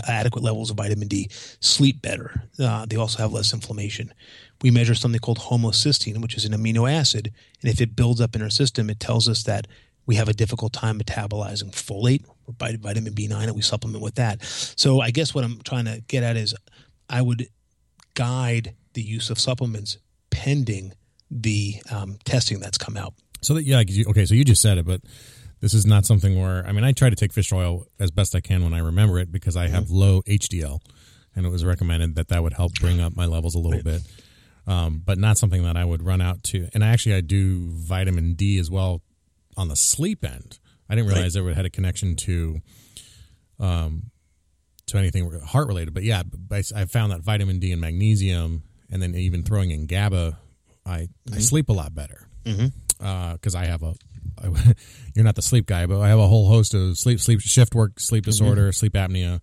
S7: adequate levels of vitamin D sleep better. Uh, they also have less inflammation. We measure something called homocysteine, which is an amino acid, and if it builds up in our system, it tells us that we have a difficult time metabolizing folate or vitamin B9, and we supplement with that. So I guess what I'm trying to get at is I would guide the use of supplements pending the um, testing that's come out.
S1: So that yeah, okay. So you just said it, but this is not something where I mean I try to take fish oil as best I can when I remember it because I have mm-hmm. low HDL, and it was recommended that that would help bring up my levels a little right. bit. Um, but not something that I would run out to. And actually, I do vitamin D as well on the sleep end. I didn't realize right. it had a connection to um, to anything heart related. But yeah, I found that vitamin D and magnesium and then even throwing in GABA, I, mm-hmm. I sleep a lot better because mm-hmm. uh, I have a I, *laughs* you're not the sleep guy, but I have a whole host of sleep sleep shift work, sleep mm-hmm. disorder, mm-hmm. sleep apnea,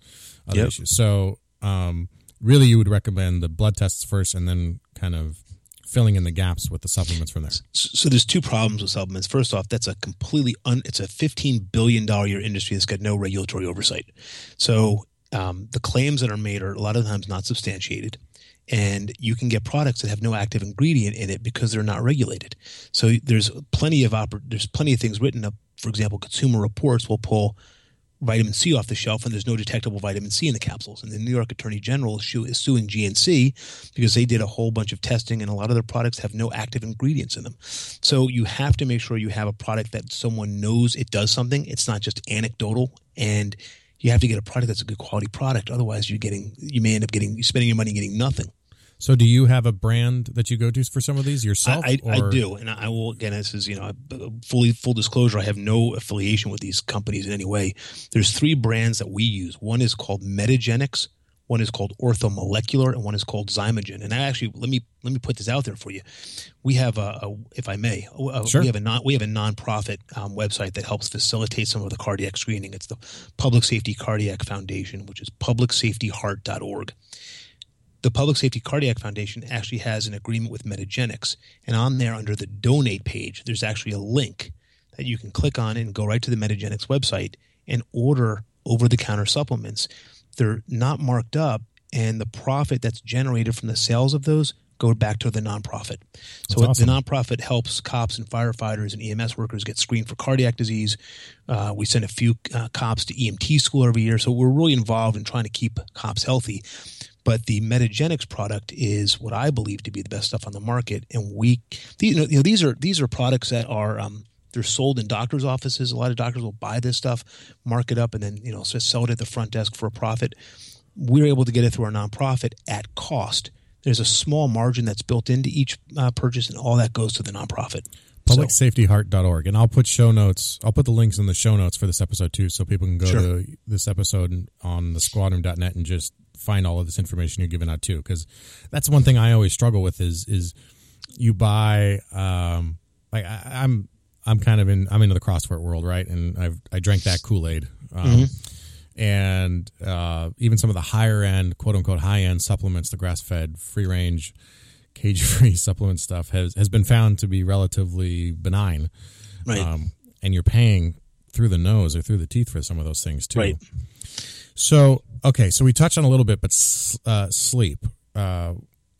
S1: other yep. issues. So um, really, you would recommend the blood tests first, and then kind of filling in the gaps with the supplements from there.
S7: So there's two problems with supplements. First off, that's a completely un, it's a 15 billion dollar year industry that's got no regulatory oversight. So um, the claims that are made are a lot of times not substantiated and you can get products that have no active ingredient in it because they're not regulated. So there's plenty of oper- there's plenty of things written up. For example, Consumer Reports will pull vitamin C off the shelf, and there's no detectable vitamin C in the capsules. And the New York Attorney General is, suing GNC because they did a whole bunch of testing, and a lot of their products have no active ingredients in them. So you have to make sure you have a product that someone knows it does something. It's not just anecdotal, and you have to get a product that's a good quality product. Otherwise, you're getting you may end up getting spending your money getting nothing.
S1: So, do you have a brand that you go to for some of these yourself?
S7: I, I, I do, and I will. Again, this is you know, fully full disclosure. I have no affiliation with these companies in any way. There's three brands that we use. One is called Metagenics, one is called Orthomolecular, and one is called Xymogen. And I actually let me let me put this out there for you. We have a, a if I may, a, sure. we have a non we have a nonprofit um, website that helps facilitate some of the cardiac screening. It's the Public Safety Cardiac Foundation, which is publicsafetyheart.org the Public Safety Cardiac Foundation actually has an agreement with Metagenics, and on there under the donate page, there's actually a link that you can click on and go right to the Metagenics website and order over the counter supplements. They're not marked up, and the profit that's generated from the sales of those go back to the nonprofit. So
S1: awesome.
S7: the nonprofit helps cops and firefighters and EMS workers get screened for cardiac disease. Uh, we send a few uh, cops to EMT school every year, so we're really involved in trying to keep cops healthy. But the Metagenics product is what I believe to be the best stuff on the market, and we, you know, you know these are these are products that are um, they're sold in doctors' offices. A lot of doctors will buy this stuff, mark it up, and then you know sell it at the front desk for a profit. We're able to get it through our nonprofit at cost. There's a small margin that's built into each uh, purchase, and all that goes to the nonprofit.
S1: PublicSafetyHeart.org. And I'll put show notes. I'll put the links in the show notes for this episode too, so people can go
S7: Sure.
S1: to this episode on the squadron.net and just find all of this information you're giving out too. Because that's one thing I always struggle with is is you buy um like I, I'm I'm kind of in I'm into the CrossFit world, right? And I've I drank that Kool Aid. Um, And uh, even some of the higher end, quote unquote, high end supplements, the grass fed, free range, cage *laughs* free supplement stuff has, has been found to be relatively benign.
S7: Right.
S1: Um, and you're paying through the nose or through the teeth for some of those things too.
S7: Right.
S1: So, okay, so we touched on a little bit, but uh, sleep. Uh,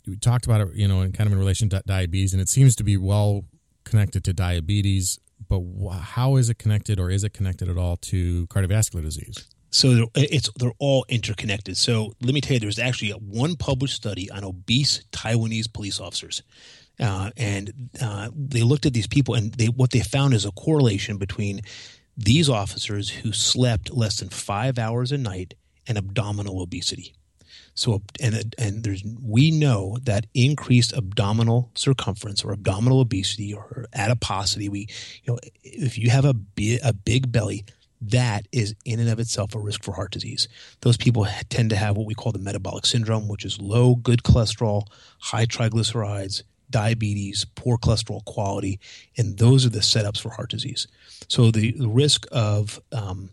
S1: we talked about it, you know, in kind of in relation to diabetes, and it seems to be well connected to diabetes. But how is it connected, or is it connected at all to cardiovascular disease?
S7: So it's they're all interconnected. So let me tell you, there's actually one published study on obese Taiwanese police officers, uh, and uh, they looked at these people, and they what they found is a correlation between these officers who slept less than five hours a night and abdominal obesity. So and and there's we know that increased abdominal circumference or abdominal obesity or adiposity. We you know if you have a big, a big belly, that is in and of itself a risk for heart disease. Those people tend to have what we call the metabolic syndrome, which is low good cholesterol, high triglycerides, diabetes, poor cholesterol quality, and those are the setups for heart disease. So the risk of um,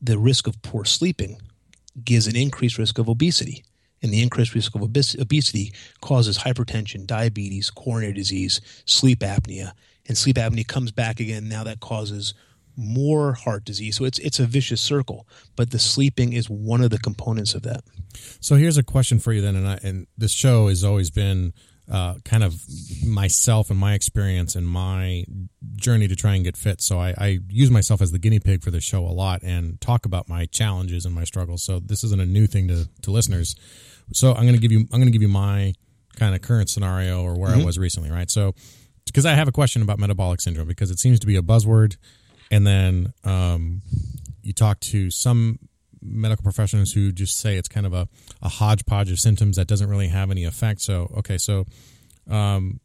S7: the risk of poor sleeping gives an increased risk of obesity. And the increased risk of obes- obesity causes hypertension, diabetes, coronary disease, sleep apnea. And sleep apnea comes back again. Now that causes more heart disease. So it's it's a vicious circle. But the sleeping is one of the components of that.
S1: So here's a question for you then, and I, and this show has always been uh, kind of myself and my experience and my journey to try and get fit. So I, I use myself as the guinea pig for this show a lot and talk about my challenges and my struggles. So this isn't a new thing to, to listeners. So I'm going to give you I'm going to give you my kind of current scenario or where I was recently, right? So because I have a question about metabolic syndrome because it seems to be a buzzword, and then um, you talk to some medical professionals who just say it's kind of a, a hodgepodge of symptoms that doesn't really have any effect. So, okay, so um,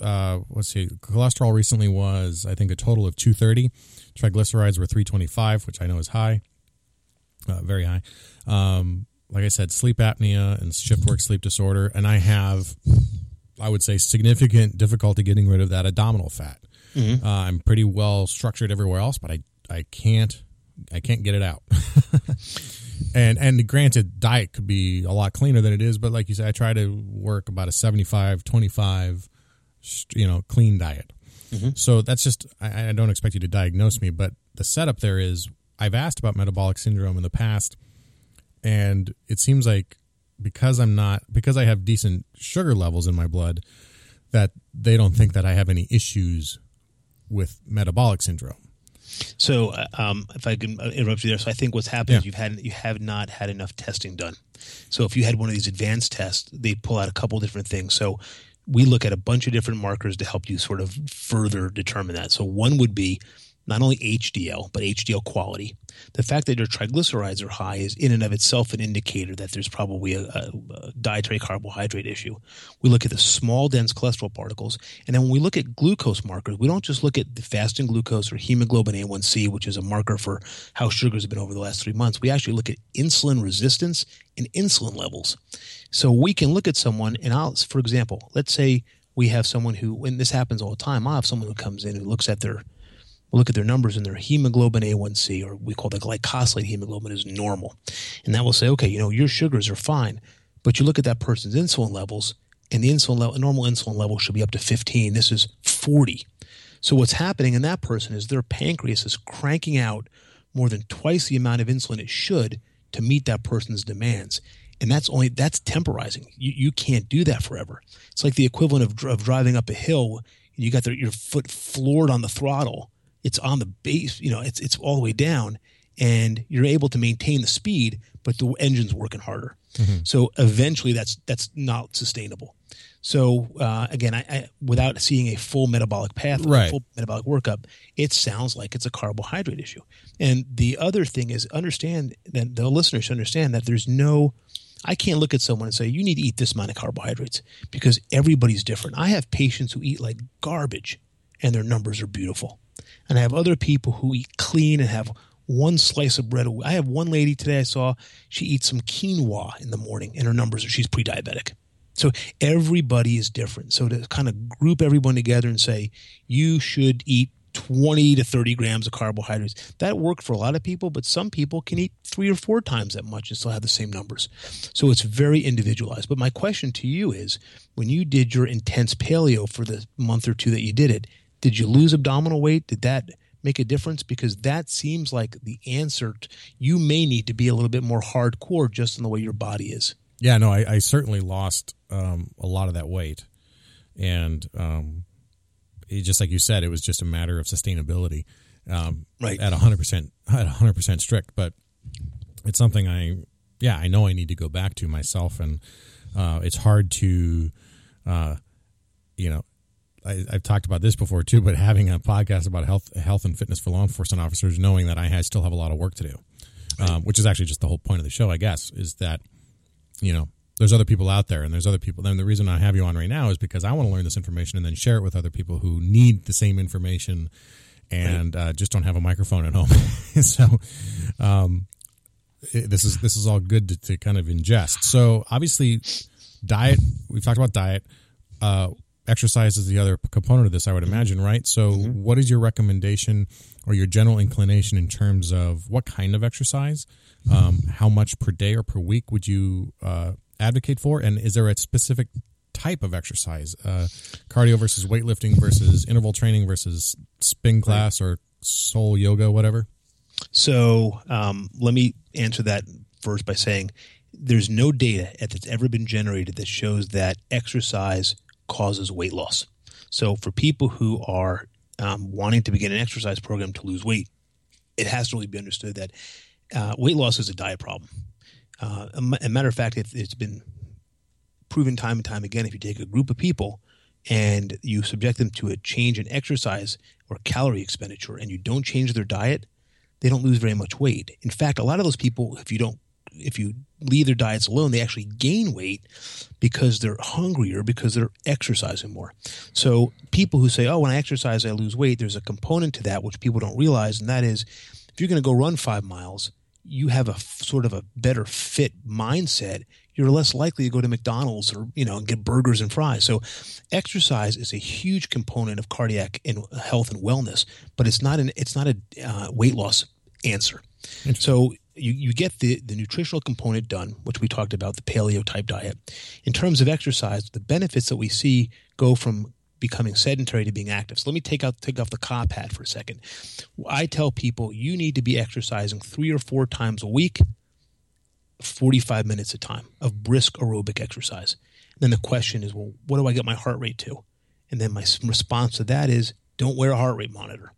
S1: uh, let's see, cholesterol recently was, I think, a total of 230. Triglycerides were 325, which I know is high, uh, very high. Um, like I said, sleep apnea and shift work sleep disorder. And I have, I would say, significant difficulty getting rid of that abdominal fat. Uh, I'm pretty well structured everywhere else, but I, I can't I can't get it out. *laughs* and and granted, diet could be a lot cleaner than it is, but like you said, I try to work about a 75, 25, you know, clean diet. Mm-hmm. So that's just I, I don't expect you to diagnose me, but the setup there is I've asked about metabolic syndrome in the past, and it seems like because I'm not because I have decent sugar levels in my blood, that they don't think that I have any issues with metabolic syndrome.
S7: So, uh, um, if I can interrupt you there, so I think what's happened is you've had you have not had enough testing done. So, if you had one of these advanced tests, they pull out a couple different things. So, we look at a bunch of different markers to help you sort of further determine that. So, one would be not only HDL but HDL quality. The fact that your triglycerides are high is in and of itself an indicator that there's probably a, a, a dietary carbohydrate issue. We look at the small dense cholesterol particles, and then when we look at glucose markers, we don't just look at the fasting glucose or hemoglobin A1C, which is a marker for how sugars have been over the last three months. We actually look at insulin resistance and insulin levels. So we can look at someone, and I'll, for example, let's say we have someone who, and this happens all the time, I'll have someone who comes in who looks at their look at their numbers and their hemoglobin A1C, or we call the glycosylate hemoglobin, is normal. And that will say, okay, you know, your sugars are fine, but you look at that person's insulin levels, and the insulin level, normal insulin level should be up to 15. This is 40. So what's happening in that person is their pancreas is cranking out more than twice the amount of insulin it should to meet that person's demands. And that's only that's temporizing. You you can't do that forever. It's like the equivalent of, of driving up a hill and you got the, your foot floored on the throttle. It's on the base, you know, it's it's all the way down, and you're able to maintain the speed, but the engine's working harder. So eventually, that's that's not sustainable. So uh, again, I, I, without seeing a full metabolic path,
S1: Right.
S7: full metabolic workup, it sounds like it's a carbohydrate issue. And the other thing is understand that the listeners should understand that there's no, I can't look at someone and say you need to eat this amount of carbohydrates because everybody's different. I have patients who eat like garbage, and their numbers are beautiful, and I have other people who eat clean and have one slice of bread. a week. I have one lady today I saw she eats some quinoa in the morning, and her numbers are she's pre-diabetic. So everybody is different. So to kind of group everyone together and say you should eat 20 to 30 grams of carbohydrates, that worked for a lot of people, but some people can eat three or four times that much and still have the same numbers. So it's very individualized. But my question to you is when you did your intense paleo for the month or two that you did it, did you lose abdominal weight? Did that make a difference? Because that seems like the answer. t- you may need to be a little bit more hardcore just in the way your body is.
S1: Yeah, no, I, I certainly lost um, a lot of that weight, and um, it, just like you said, it was just a matter of sustainability. Um,
S7: Right.
S1: at hundred percent, at hundred percent strict, but it's something I, yeah, I know I need to go back to myself, and uh, it's hard to, uh, you know, I, I've talked about this before too, but having a podcast about health, health and fitness for law enforcement officers, knowing that I ha- still have a lot of work to do, um, which is actually just the whole point of the show, I guess, is that you know there's other people out there and there's other people. And the reason i have you on right now is because i want to learn this information and then share it with other people who need the same information and uh, just don't have a microphone at home. *laughs* So um, it- this is this is all good to, to kind of ingest. So obviously diet we've talked about diet. Uh, exercise is the other component of this i would imagine right? So what is your recommendation or your general inclination in terms of what kind of exercise um, how much per day or per week would you uh, advocate for? And is there a specific type of exercise uh, cardio versus weightlifting versus interval training versus spin class or soul yoga whatever?
S7: So um, let me answer that first by saying there's no data that's ever been generated that shows that exercise causes weight loss. So for people who are um, wanting to begin an exercise program to lose weight, it has to really be understood that uh, weight loss is a diet problem. Uh, a matter of fact, it, it's been proven time and time again. If you take a group of people and you subject them to a change in exercise or calorie expenditure, and you don't change their diet, they don't lose very much weight. In fact, a lot of those people, if you don't, if you leave their diets alone, they actually gain weight because they're hungrier because they're exercising more. So people who say, "Oh, when I exercise, I lose weight," there's a component to that which people don't realize, and that is, if you're going to go run five miles, you have a f- sort of a better fit mindset. You're less likely to go to McDonald's or you know and get burgers and fries. So, exercise is a huge component of cardiac and health and wellness, but it's not an it's not a uh, weight loss answer. So you, you get the, the nutritional component done, which we talked about, the paleo type diet. In terms of exercise, the benefits that we see go from becoming sedentary to being active. So let me take out take off the cop hat for a second. I tell people you need to be exercising three or four times a week, 45 minutes of time of brisk aerobic exercise. then the question is, well, what do I get my heart rate to? And then my response to that is, don't wear a heart rate monitor.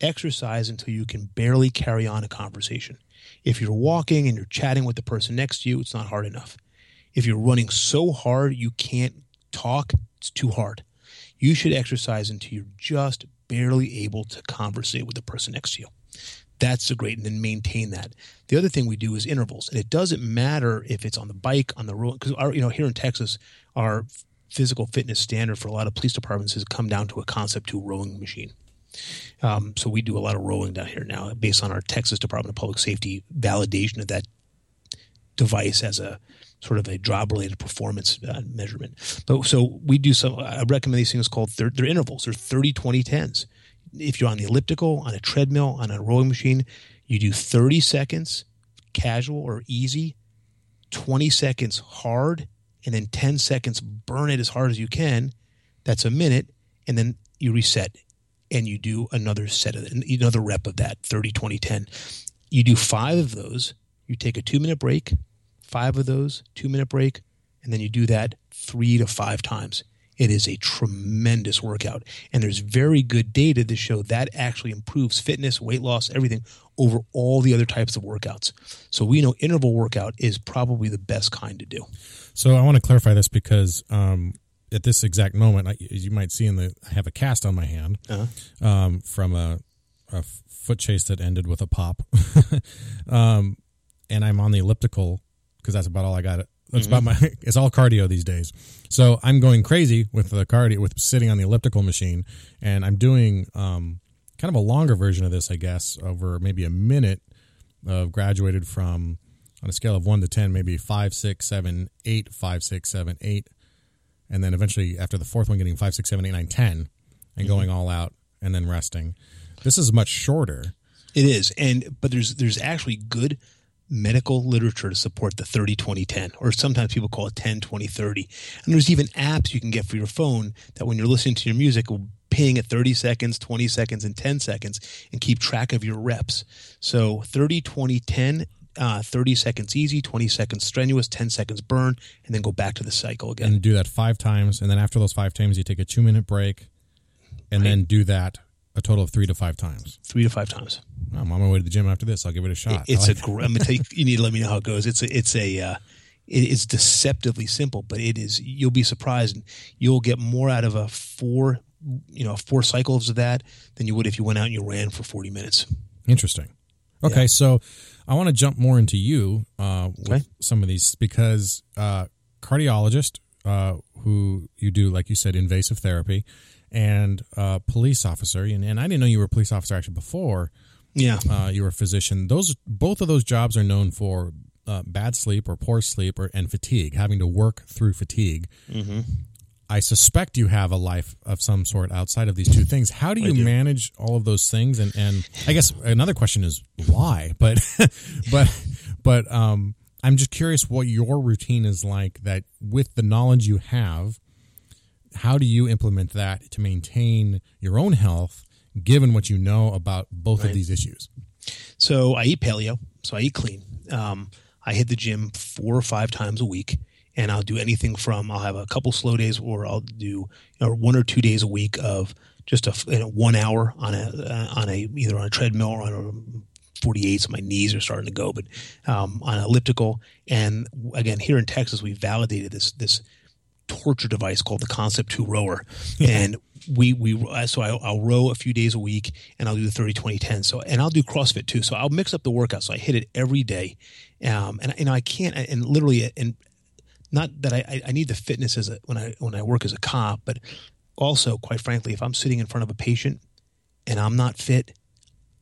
S7: Exercise until you can barely carry on a conversation. If you're walking and you're chatting with the person next to you, it's not hard enough. If you're running so hard you can't talk, it's too hard. You should exercise until you're just barely able to conversate with the person next to you. That's the great, and then maintain that. The other thing we do is intervals, and it doesn't matter if it's on the bike, on the road, because our, you know, here in Texas, our physical fitness standard for a lot of police departments has come down to a Concept 2 rowing machine. Um, so we do a lot of rolling down here now, based on our Texas Department of Public Safety validation of that device as a sort of a job related performance uh, measurement. But so we do some, I recommend these things called, they're, they're intervals. They're 30, 20, 10s. If you're on the elliptical, on a treadmill, on a rowing machine, you do 30 seconds casual or easy, 20 seconds hard and then 10 seconds burn it as hard as you can. That's a minute. And then you reset and you do another set of another rep of that 30, 20, 10. You do five of those. You take a two minute break, five of those, two minute break, and then you do that three to five times. It is a tremendous workout. And there's very good data to show that actually improves fitness, weight loss, everything over all the other types of workouts. So we know interval workout is probably the best kind to do.
S1: So I want to clarify this because um, at this exact moment, as you might see in the, I have a cast on my hand uh-huh. um, from a, a, foot chase that ended with a pop, *laughs* um, and I'm on the elliptical because that's about all I got that's mm-hmm. about my. It's all cardio these days. So I'm going crazy with the cardio, with sitting on the elliptical machine, and I'm doing um, kind of a longer version of this, I guess, over maybe a minute. Of graduated from on a scale of one to ten, maybe five, six, seven, eight, five, six, seven, eight, and then eventually after the fourth one, getting five, six, seven, eight, nine, ten, and mm-hmm. going all out, and then resting. This is much shorter.
S7: It is, and but there's there's actually good medical literature to support the 30 20 10 or sometimes people call it 10 20 30 and there's even apps you can get for your phone that when you're listening to your music will ping at 30 seconds 20 seconds and 10 seconds and keep track of your reps so 30 20 10 uh, 30 seconds easy 20 seconds strenuous 10 seconds burn and then go back to the cycle again
S1: and do that five times and then after those five times you take a two minute break and right. then do that a total of three to five times
S7: three to five times
S1: I'm on my way to the gym after this. I'll give it a shot.
S7: It's like a. I'm gonna tell you. You need to let me know how it goes. It's a. It's a. Uh, it is deceptively simple, but it is. You'll be surprised, you'll get more out of a four. You know, four cycles of that than you would if you went out and you ran for 40 minutes.
S1: Interesting. Okay, yeah. so I want to jump more into you uh, with okay. some of these because uh, cardiologist uh, who you do, like you said, invasive therapy, and uh, police officer, and, and, I didn't know you were a police officer actually before.
S7: Yeah,
S1: uh, you were a physician. Those both of those jobs are known for uh, bad sleep or poor sleep or and fatigue, having to work through fatigue. Mm-hmm. I suspect you have a life of some sort outside of these two things. How do you do. manage all of those things? And, and I guess another question is why? But *laughs* but but um, I'm just curious what your routine is like. That with the knowledge you have, how do you implement that to maintain your own health given what you know about both right. of these issues?
S7: So I eat paleo, so I eat clean. Um, I hit the gym four or five times a week, and I'll do anything from I'll have a couple slow days, or I'll do you know, one or two days a week of just a you know, one hour on a uh, on a either on a treadmill or on a 48 so my knees are starting to go but um, on elliptical and again here in texas we validated this this torture device called the Concept 2 rower. and we, we, so I, will row a few days a week and I'll do the 30, 20, 10. So, and I'll do CrossFit too. So I'll mix up the workout. So I hit it every day. Um, and, and I can't, and literally, and not that I, I need the fitness as a, when I, when I work as a cop, but also quite frankly, if I'm sitting in front of a patient and I'm not fit,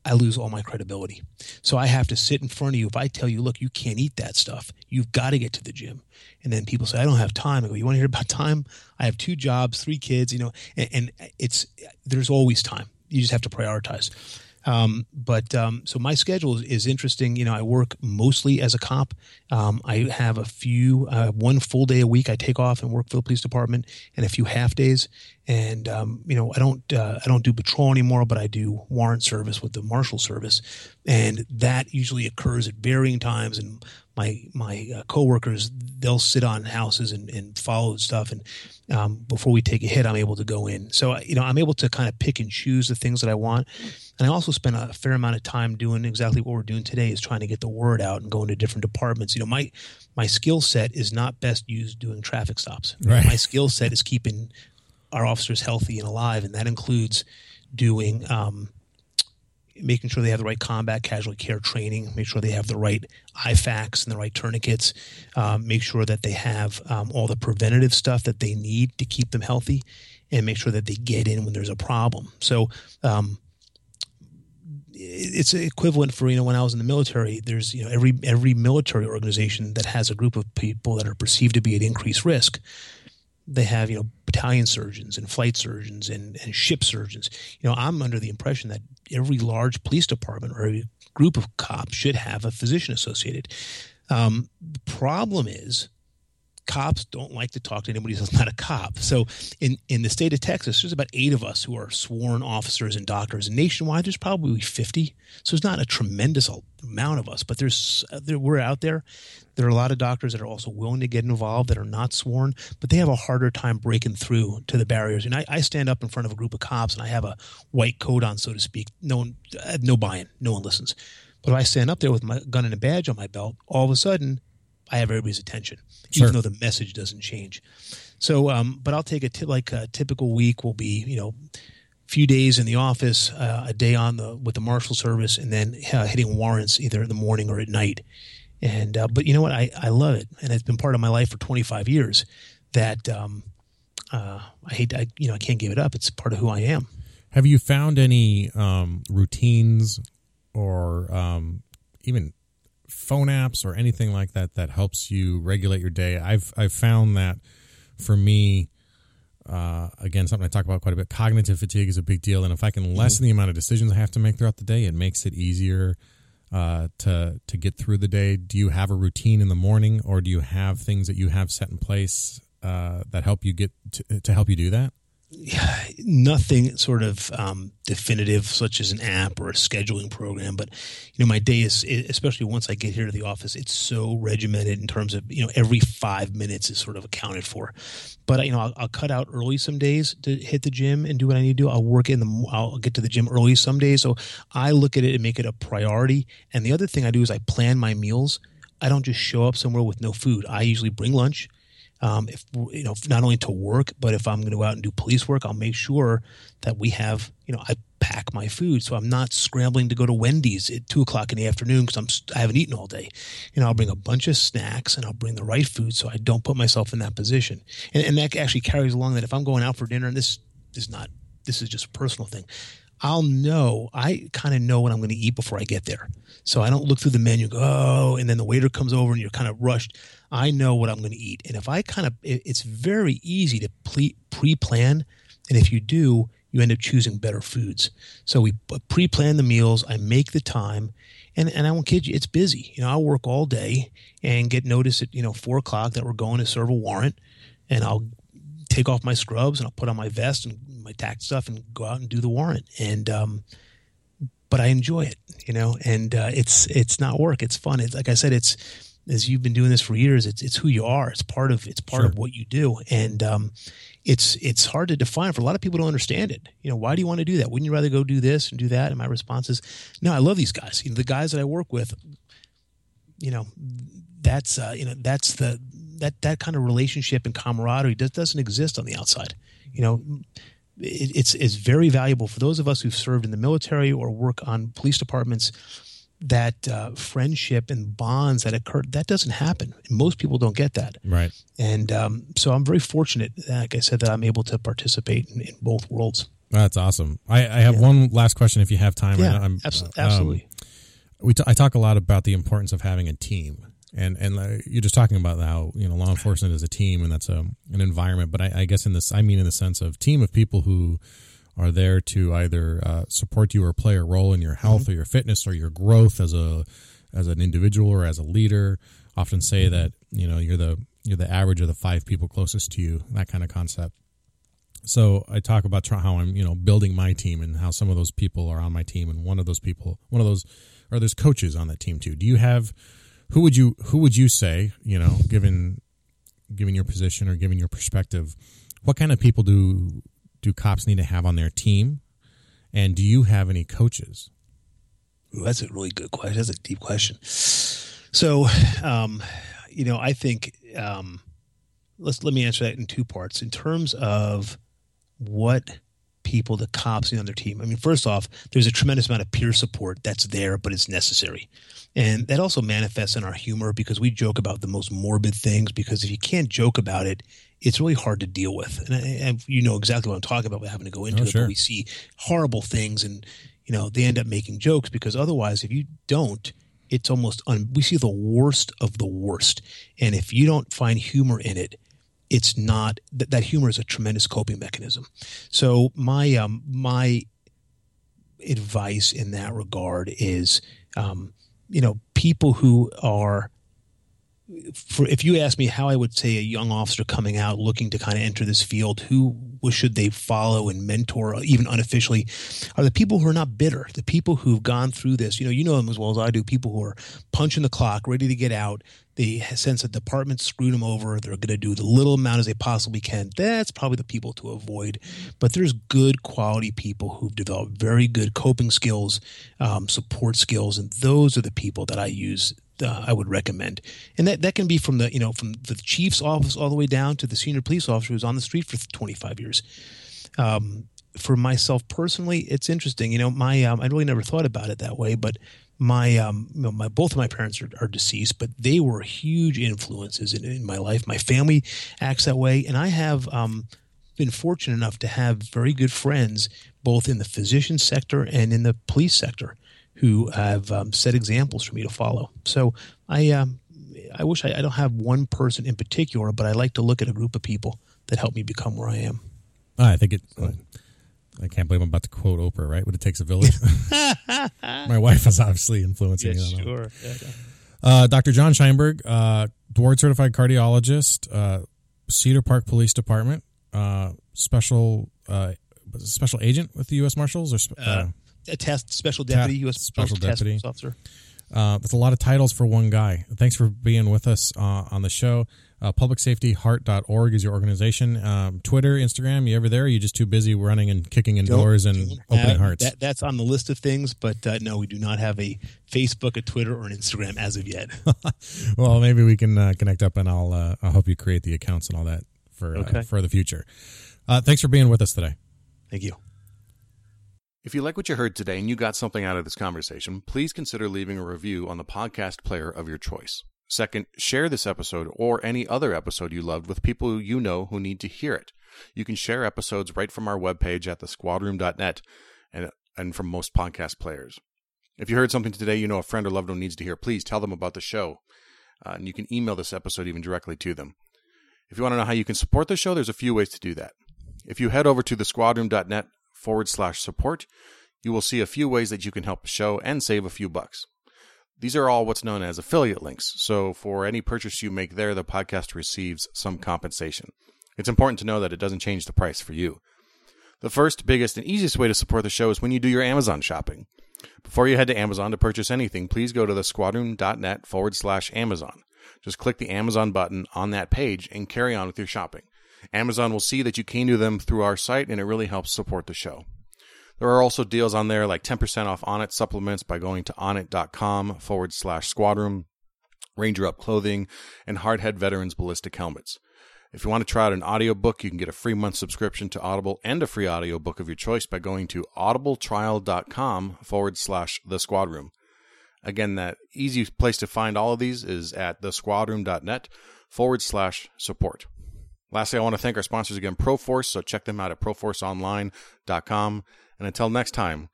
S7: I lose all my credibility. So I have to sit in front of you. If I tell you, look, you can't eat that stuff, you've got to get to the gym. And then people say, I don't have time. I go, you want to hear about time? I have two jobs, three kids, you know, and, and it's, there's always time. You just have to prioritize. Um, but um, so my schedule is, interesting. You know, I work mostly as a cop. Um, I have a few, uh, one full day a week I take off and work for the police department, and a few half days. And um, you know, I don't, uh, I don't do patrol anymore, but I do warrant service with the marshal service, and that usually occurs at varying times. And my my uh, coworkers they'll sit on houses and, and follow stuff. And um, before we take a hit i'm able to go in. So you know i'm able to kind of pick and choose the things that i want. And i also spend a fair amount of time doing exactly what we're doing today is trying to get the word out and go into different departments. You know my my skill set is not best used doing traffic stops.
S1: Right.
S7: my skill set is keeping our officers healthy and alive and that includes doing um, making sure they have the right combat casualty care training, make sure they have the right IFAKs and the right tourniquets, um, make sure that they have um, all the preventative stuff that they need to keep them healthy, and make sure that they get in when there's a problem. So, um, it's equivalent for you know when I was in the military. There's you know every every military organization that has a group of people that are perceived to be at increased risk they have you know battalion surgeons and flight surgeons and, and ship surgeons. You know i'm under the impression that every large police department or every group of cops should have a physician associated. Um, the problem is cops don't like to talk to anybody who's not a cop. So in, in the state of Texas, there's about eight of us who are sworn officers and doctors. And nationwide, there's probably 50. So it's not a tremendous amount of us, but there's uh, there, we're out there. There are a lot of doctors that are also willing to get involved that are not sworn, but they have a harder time breaking through to the barriers. And I, I stand up in front of a group of cops and I have a white coat on, so to speak. No one, uh, no buy-in. No one listens. But if I stand up there with my gun and a badge on my belt, all of a sudden I have everybody's attention, sure. even though the message doesn't change. So, um, but I'll take a t- like a typical week will be, you know, few days in the office, uh, a day on the with the marshal service, and then uh, hitting warrants either in the morning or at night. And uh, but you know what, I I love it, and it's been part of my life for 25 years. That um, uh, I hate, I you know, I can't give it up. It's part of who I am.
S1: Have you found any um, routines or um, even phone apps or anything like that that helps you regulate your day. I've I've found that for me, uh, again, something I talk about quite a bit. Cognitive fatigue is a big deal, and if I can mm-hmm. lessen mm-hmm. the amount of decisions I have to make throughout the day, it makes it easier uh, to to get through the day. Do you have a routine in the morning, or do you have things that you have set in place uh, that help you get to, to help you do that?
S7: Nothing sort of um, definitive, such as an app or a scheduling program. But you know, my day is, especially once I get here to the office, it's so regimented in terms of you know every five minutes is sort of accounted for. But you know, I'll, I'll cut out early some days to hit the gym and do what I need to do. I'll work in the, I'll get to the gym early some days. So I look at it and make it a priority. And the other thing I do is I plan my meals. I don't just show up somewhere with no food. I usually bring lunch um, if you know not only to work but if i'm going to go out and do police work i'll make sure that we have you know i pack my food so i'm not scrambling to go to wendy's at two o'clock in the afternoon because i'm i haven't eaten all day you know i'll bring a bunch of snacks and i'll bring the right food so i don't put myself in that position and, and that actually carries along that if i'm going out for dinner and this is not this is just a personal thing I'll know, I kind of know what I'm going to eat before I get there. So I don't look through the menu, go, oh, and then the waiter comes over and you're kind of rushed. I know what I'm going to eat. And if I kind of, it's very easy to pre plan. And if you do, you end up choosing better foods. So we pre plan the meals. I make the time. And, and I won't kid you, it's busy. You know, I'll work all day and get notice at, you know, four o'clock that we're going to serve a warrant. And I'll take off my scrubs and I'll put on my vest and my tack stuff and go out and do the warrant. And, um, but I enjoy it, you know, and, uh, it's, it's not work. It's fun. It's like I said, it's, as you've been doing this for years, it's it's who you are. It's part of it's part sure. of what you do, and um, it's it's hard to define for a lot of people. Don't understand it. You know, why do you want to do that? Wouldn't you rather go do this and do that? And my response is, no. I love these guys. You know, the guys that I work with. You know, that's uh, you know that's the that that kind of relationship and camaraderie does, doesn't exist on the outside. You know, it, it's it's very valuable for those of us who've served in the military or work on police departments that uh, friendship and bonds that occur that doesn't happen. Most people don't get that.
S1: Right.
S7: And um, so i'm very fortunate like i said that i'm able to participate in, in both worlds.
S1: That's awesome. I, I have yeah. one last question if you have time
S7: yeah, I'm, absolutely, um, absolutely.
S1: we t- I talk a lot about the importance of having a team. And and uh, you're just talking about how you know law enforcement is a team and that's a an environment. But I, I guess in this i mean in the sense of team of people who are there to either uh, support you or play a role in your health mm-hmm. or your fitness or your growth as a as an individual or as a leader. Often say that you know you're the you're the average of the five people closest to you. That kind of concept. So I talk about how I'm you know building my team and how some of those people are on my team, and one of those people, one of those, or there's coaches on that team too. Do you have who would you who would you say you know given given your position or given your perspective, what kind of people do do cops need to have on their team? And do you have any coaches?
S7: Ooh, that's a really good question. That's a deep question. So, um, you know, I think um, let's let me answer that in two parts. In terms of what people, the cops on their team. I mean, first off, there's a tremendous amount of peer support that's there, but it's necessary. And that also manifests in our humor because we joke about the most morbid things. Because if you can't joke about it, it's really hard to deal with. And, and you know exactly what I'm talking about. Having to go into oh, it, sure. but we see horrible things, and you know they end up making jokes because otherwise, if you don't, it's almost un- we see the worst of the worst. And if you don't find humor in it, it's not that, that humor is a tremendous coping mechanism. So my um, my advice in that regard is, um, you know, people who are for if you ask me how I would say a young officer coming out looking to kind of enter this field, who should they follow and mentor, even unofficially, are the people who are not bitter, the people who've gone through this. You know, you know them as well as I do. People who are punching the clock, ready to get out. They sense the department screwed them over. They're going to do the little amount as they possibly can. That's probably the people to avoid. But there's good quality people who've developed very good coping skills, um, support skills, and those are the people that I use uh, I would recommend. And that, that can be from the you know from the chief's office all the way down to the senior police officer who's on the street for 25 years. Um, for myself personally, it's interesting. You know, my um, I really never thought about it that way, but my um, you know, my both of my parents are, are, deceased, but they were huge influences in, in, my life. My family acts that way, and I have um, been fortunate enough to have very good friends both in the physician sector and in the police sector who have um, set examples for me to follow. So I um, I wish I, I, don't have one person in particular, but I like to look at a group of people that help me become where I am.
S8: I think it. I can't believe I'm about to quote Oprah. Right? What it takes a village. *laughs* My wife is obviously influencing
S7: yeah,
S8: me.
S7: Sure. Yeah, yeah.
S8: Uh, Dr. Jon Sheinberg, uh, board certified cardiologist, uh, Cedar Park Police Department, uh, special uh, special agent with the U.S. Marshals, or
S7: uh, a test special deputy,
S8: Ta-
S7: U.S.
S8: special deputy
S7: officer.
S8: Uh, that's a lot of titles for one guy. Thanks for being with us uh, on the show. Uh, publicsafetyheart.org is your organization. Um, Twitter, Instagram, you ever there? you just too busy running and kicking in doors and opening hearts?
S7: That, that's on the list of things, but uh, no, we do not have a Facebook, a Twitter, or an Instagram as of yet. *laughs*
S8: well, maybe we can uh, connect up and I'll, uh, I'll help you create the accounts and all that for, uh, okay. for the future. thanks for being with us today.
S7: Thank you.
S1: If you like what you heard today and you got something out of this conversation, please consider leaving a review on the podcast player of your choice. Second, share this episode or any other episode you loved with people you know who need to hear it. You can share episodes right from our webpage at thesquadroom.net and, and from most podcast players. If you heard something today you know a friend or loved one needs to hear, please tell them about the show. Uh, and you can email this episode even directly to them. If you want to know how you can support the show, there's a few ways to do that. If you head over to thesquadroom.net forward slash support, you will see a few ways that you can help the show and save a few bucks. These are all what's known as affiliate links, so for any purchase you make there, the podcast receives some compensation. It's important to know that it doesn't change the price for you. The first, biggest, and easiest way to support the show is when you do your Amazon shopping. Before you head to Amazon to purchase anything, please go to the squadroom.net forward slash Amazon. Just click the Amazon button on that page and carry on with your shopping. Amazon will see that you came to them through our site and it really helps support the show. There are also deals on there like 10% off Onnit supplements by going to onnit.com forward slash squadroom, Ranger Up clothing, and Hardhead Veterans ballistic helmets. If you want to try out an audiobook, you can get a free month subscription to Audible and a free audiobook of your choice by going to audibletrial.com forward slash the squadroom. Again, that easy place to find all of these is at thesquadroom.net forward slash support. Lastly, I want to thank our sponsors again, Proforce. So check them out at proforceonline.com. And until next time,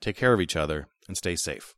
S1: take care of each other and stay safe.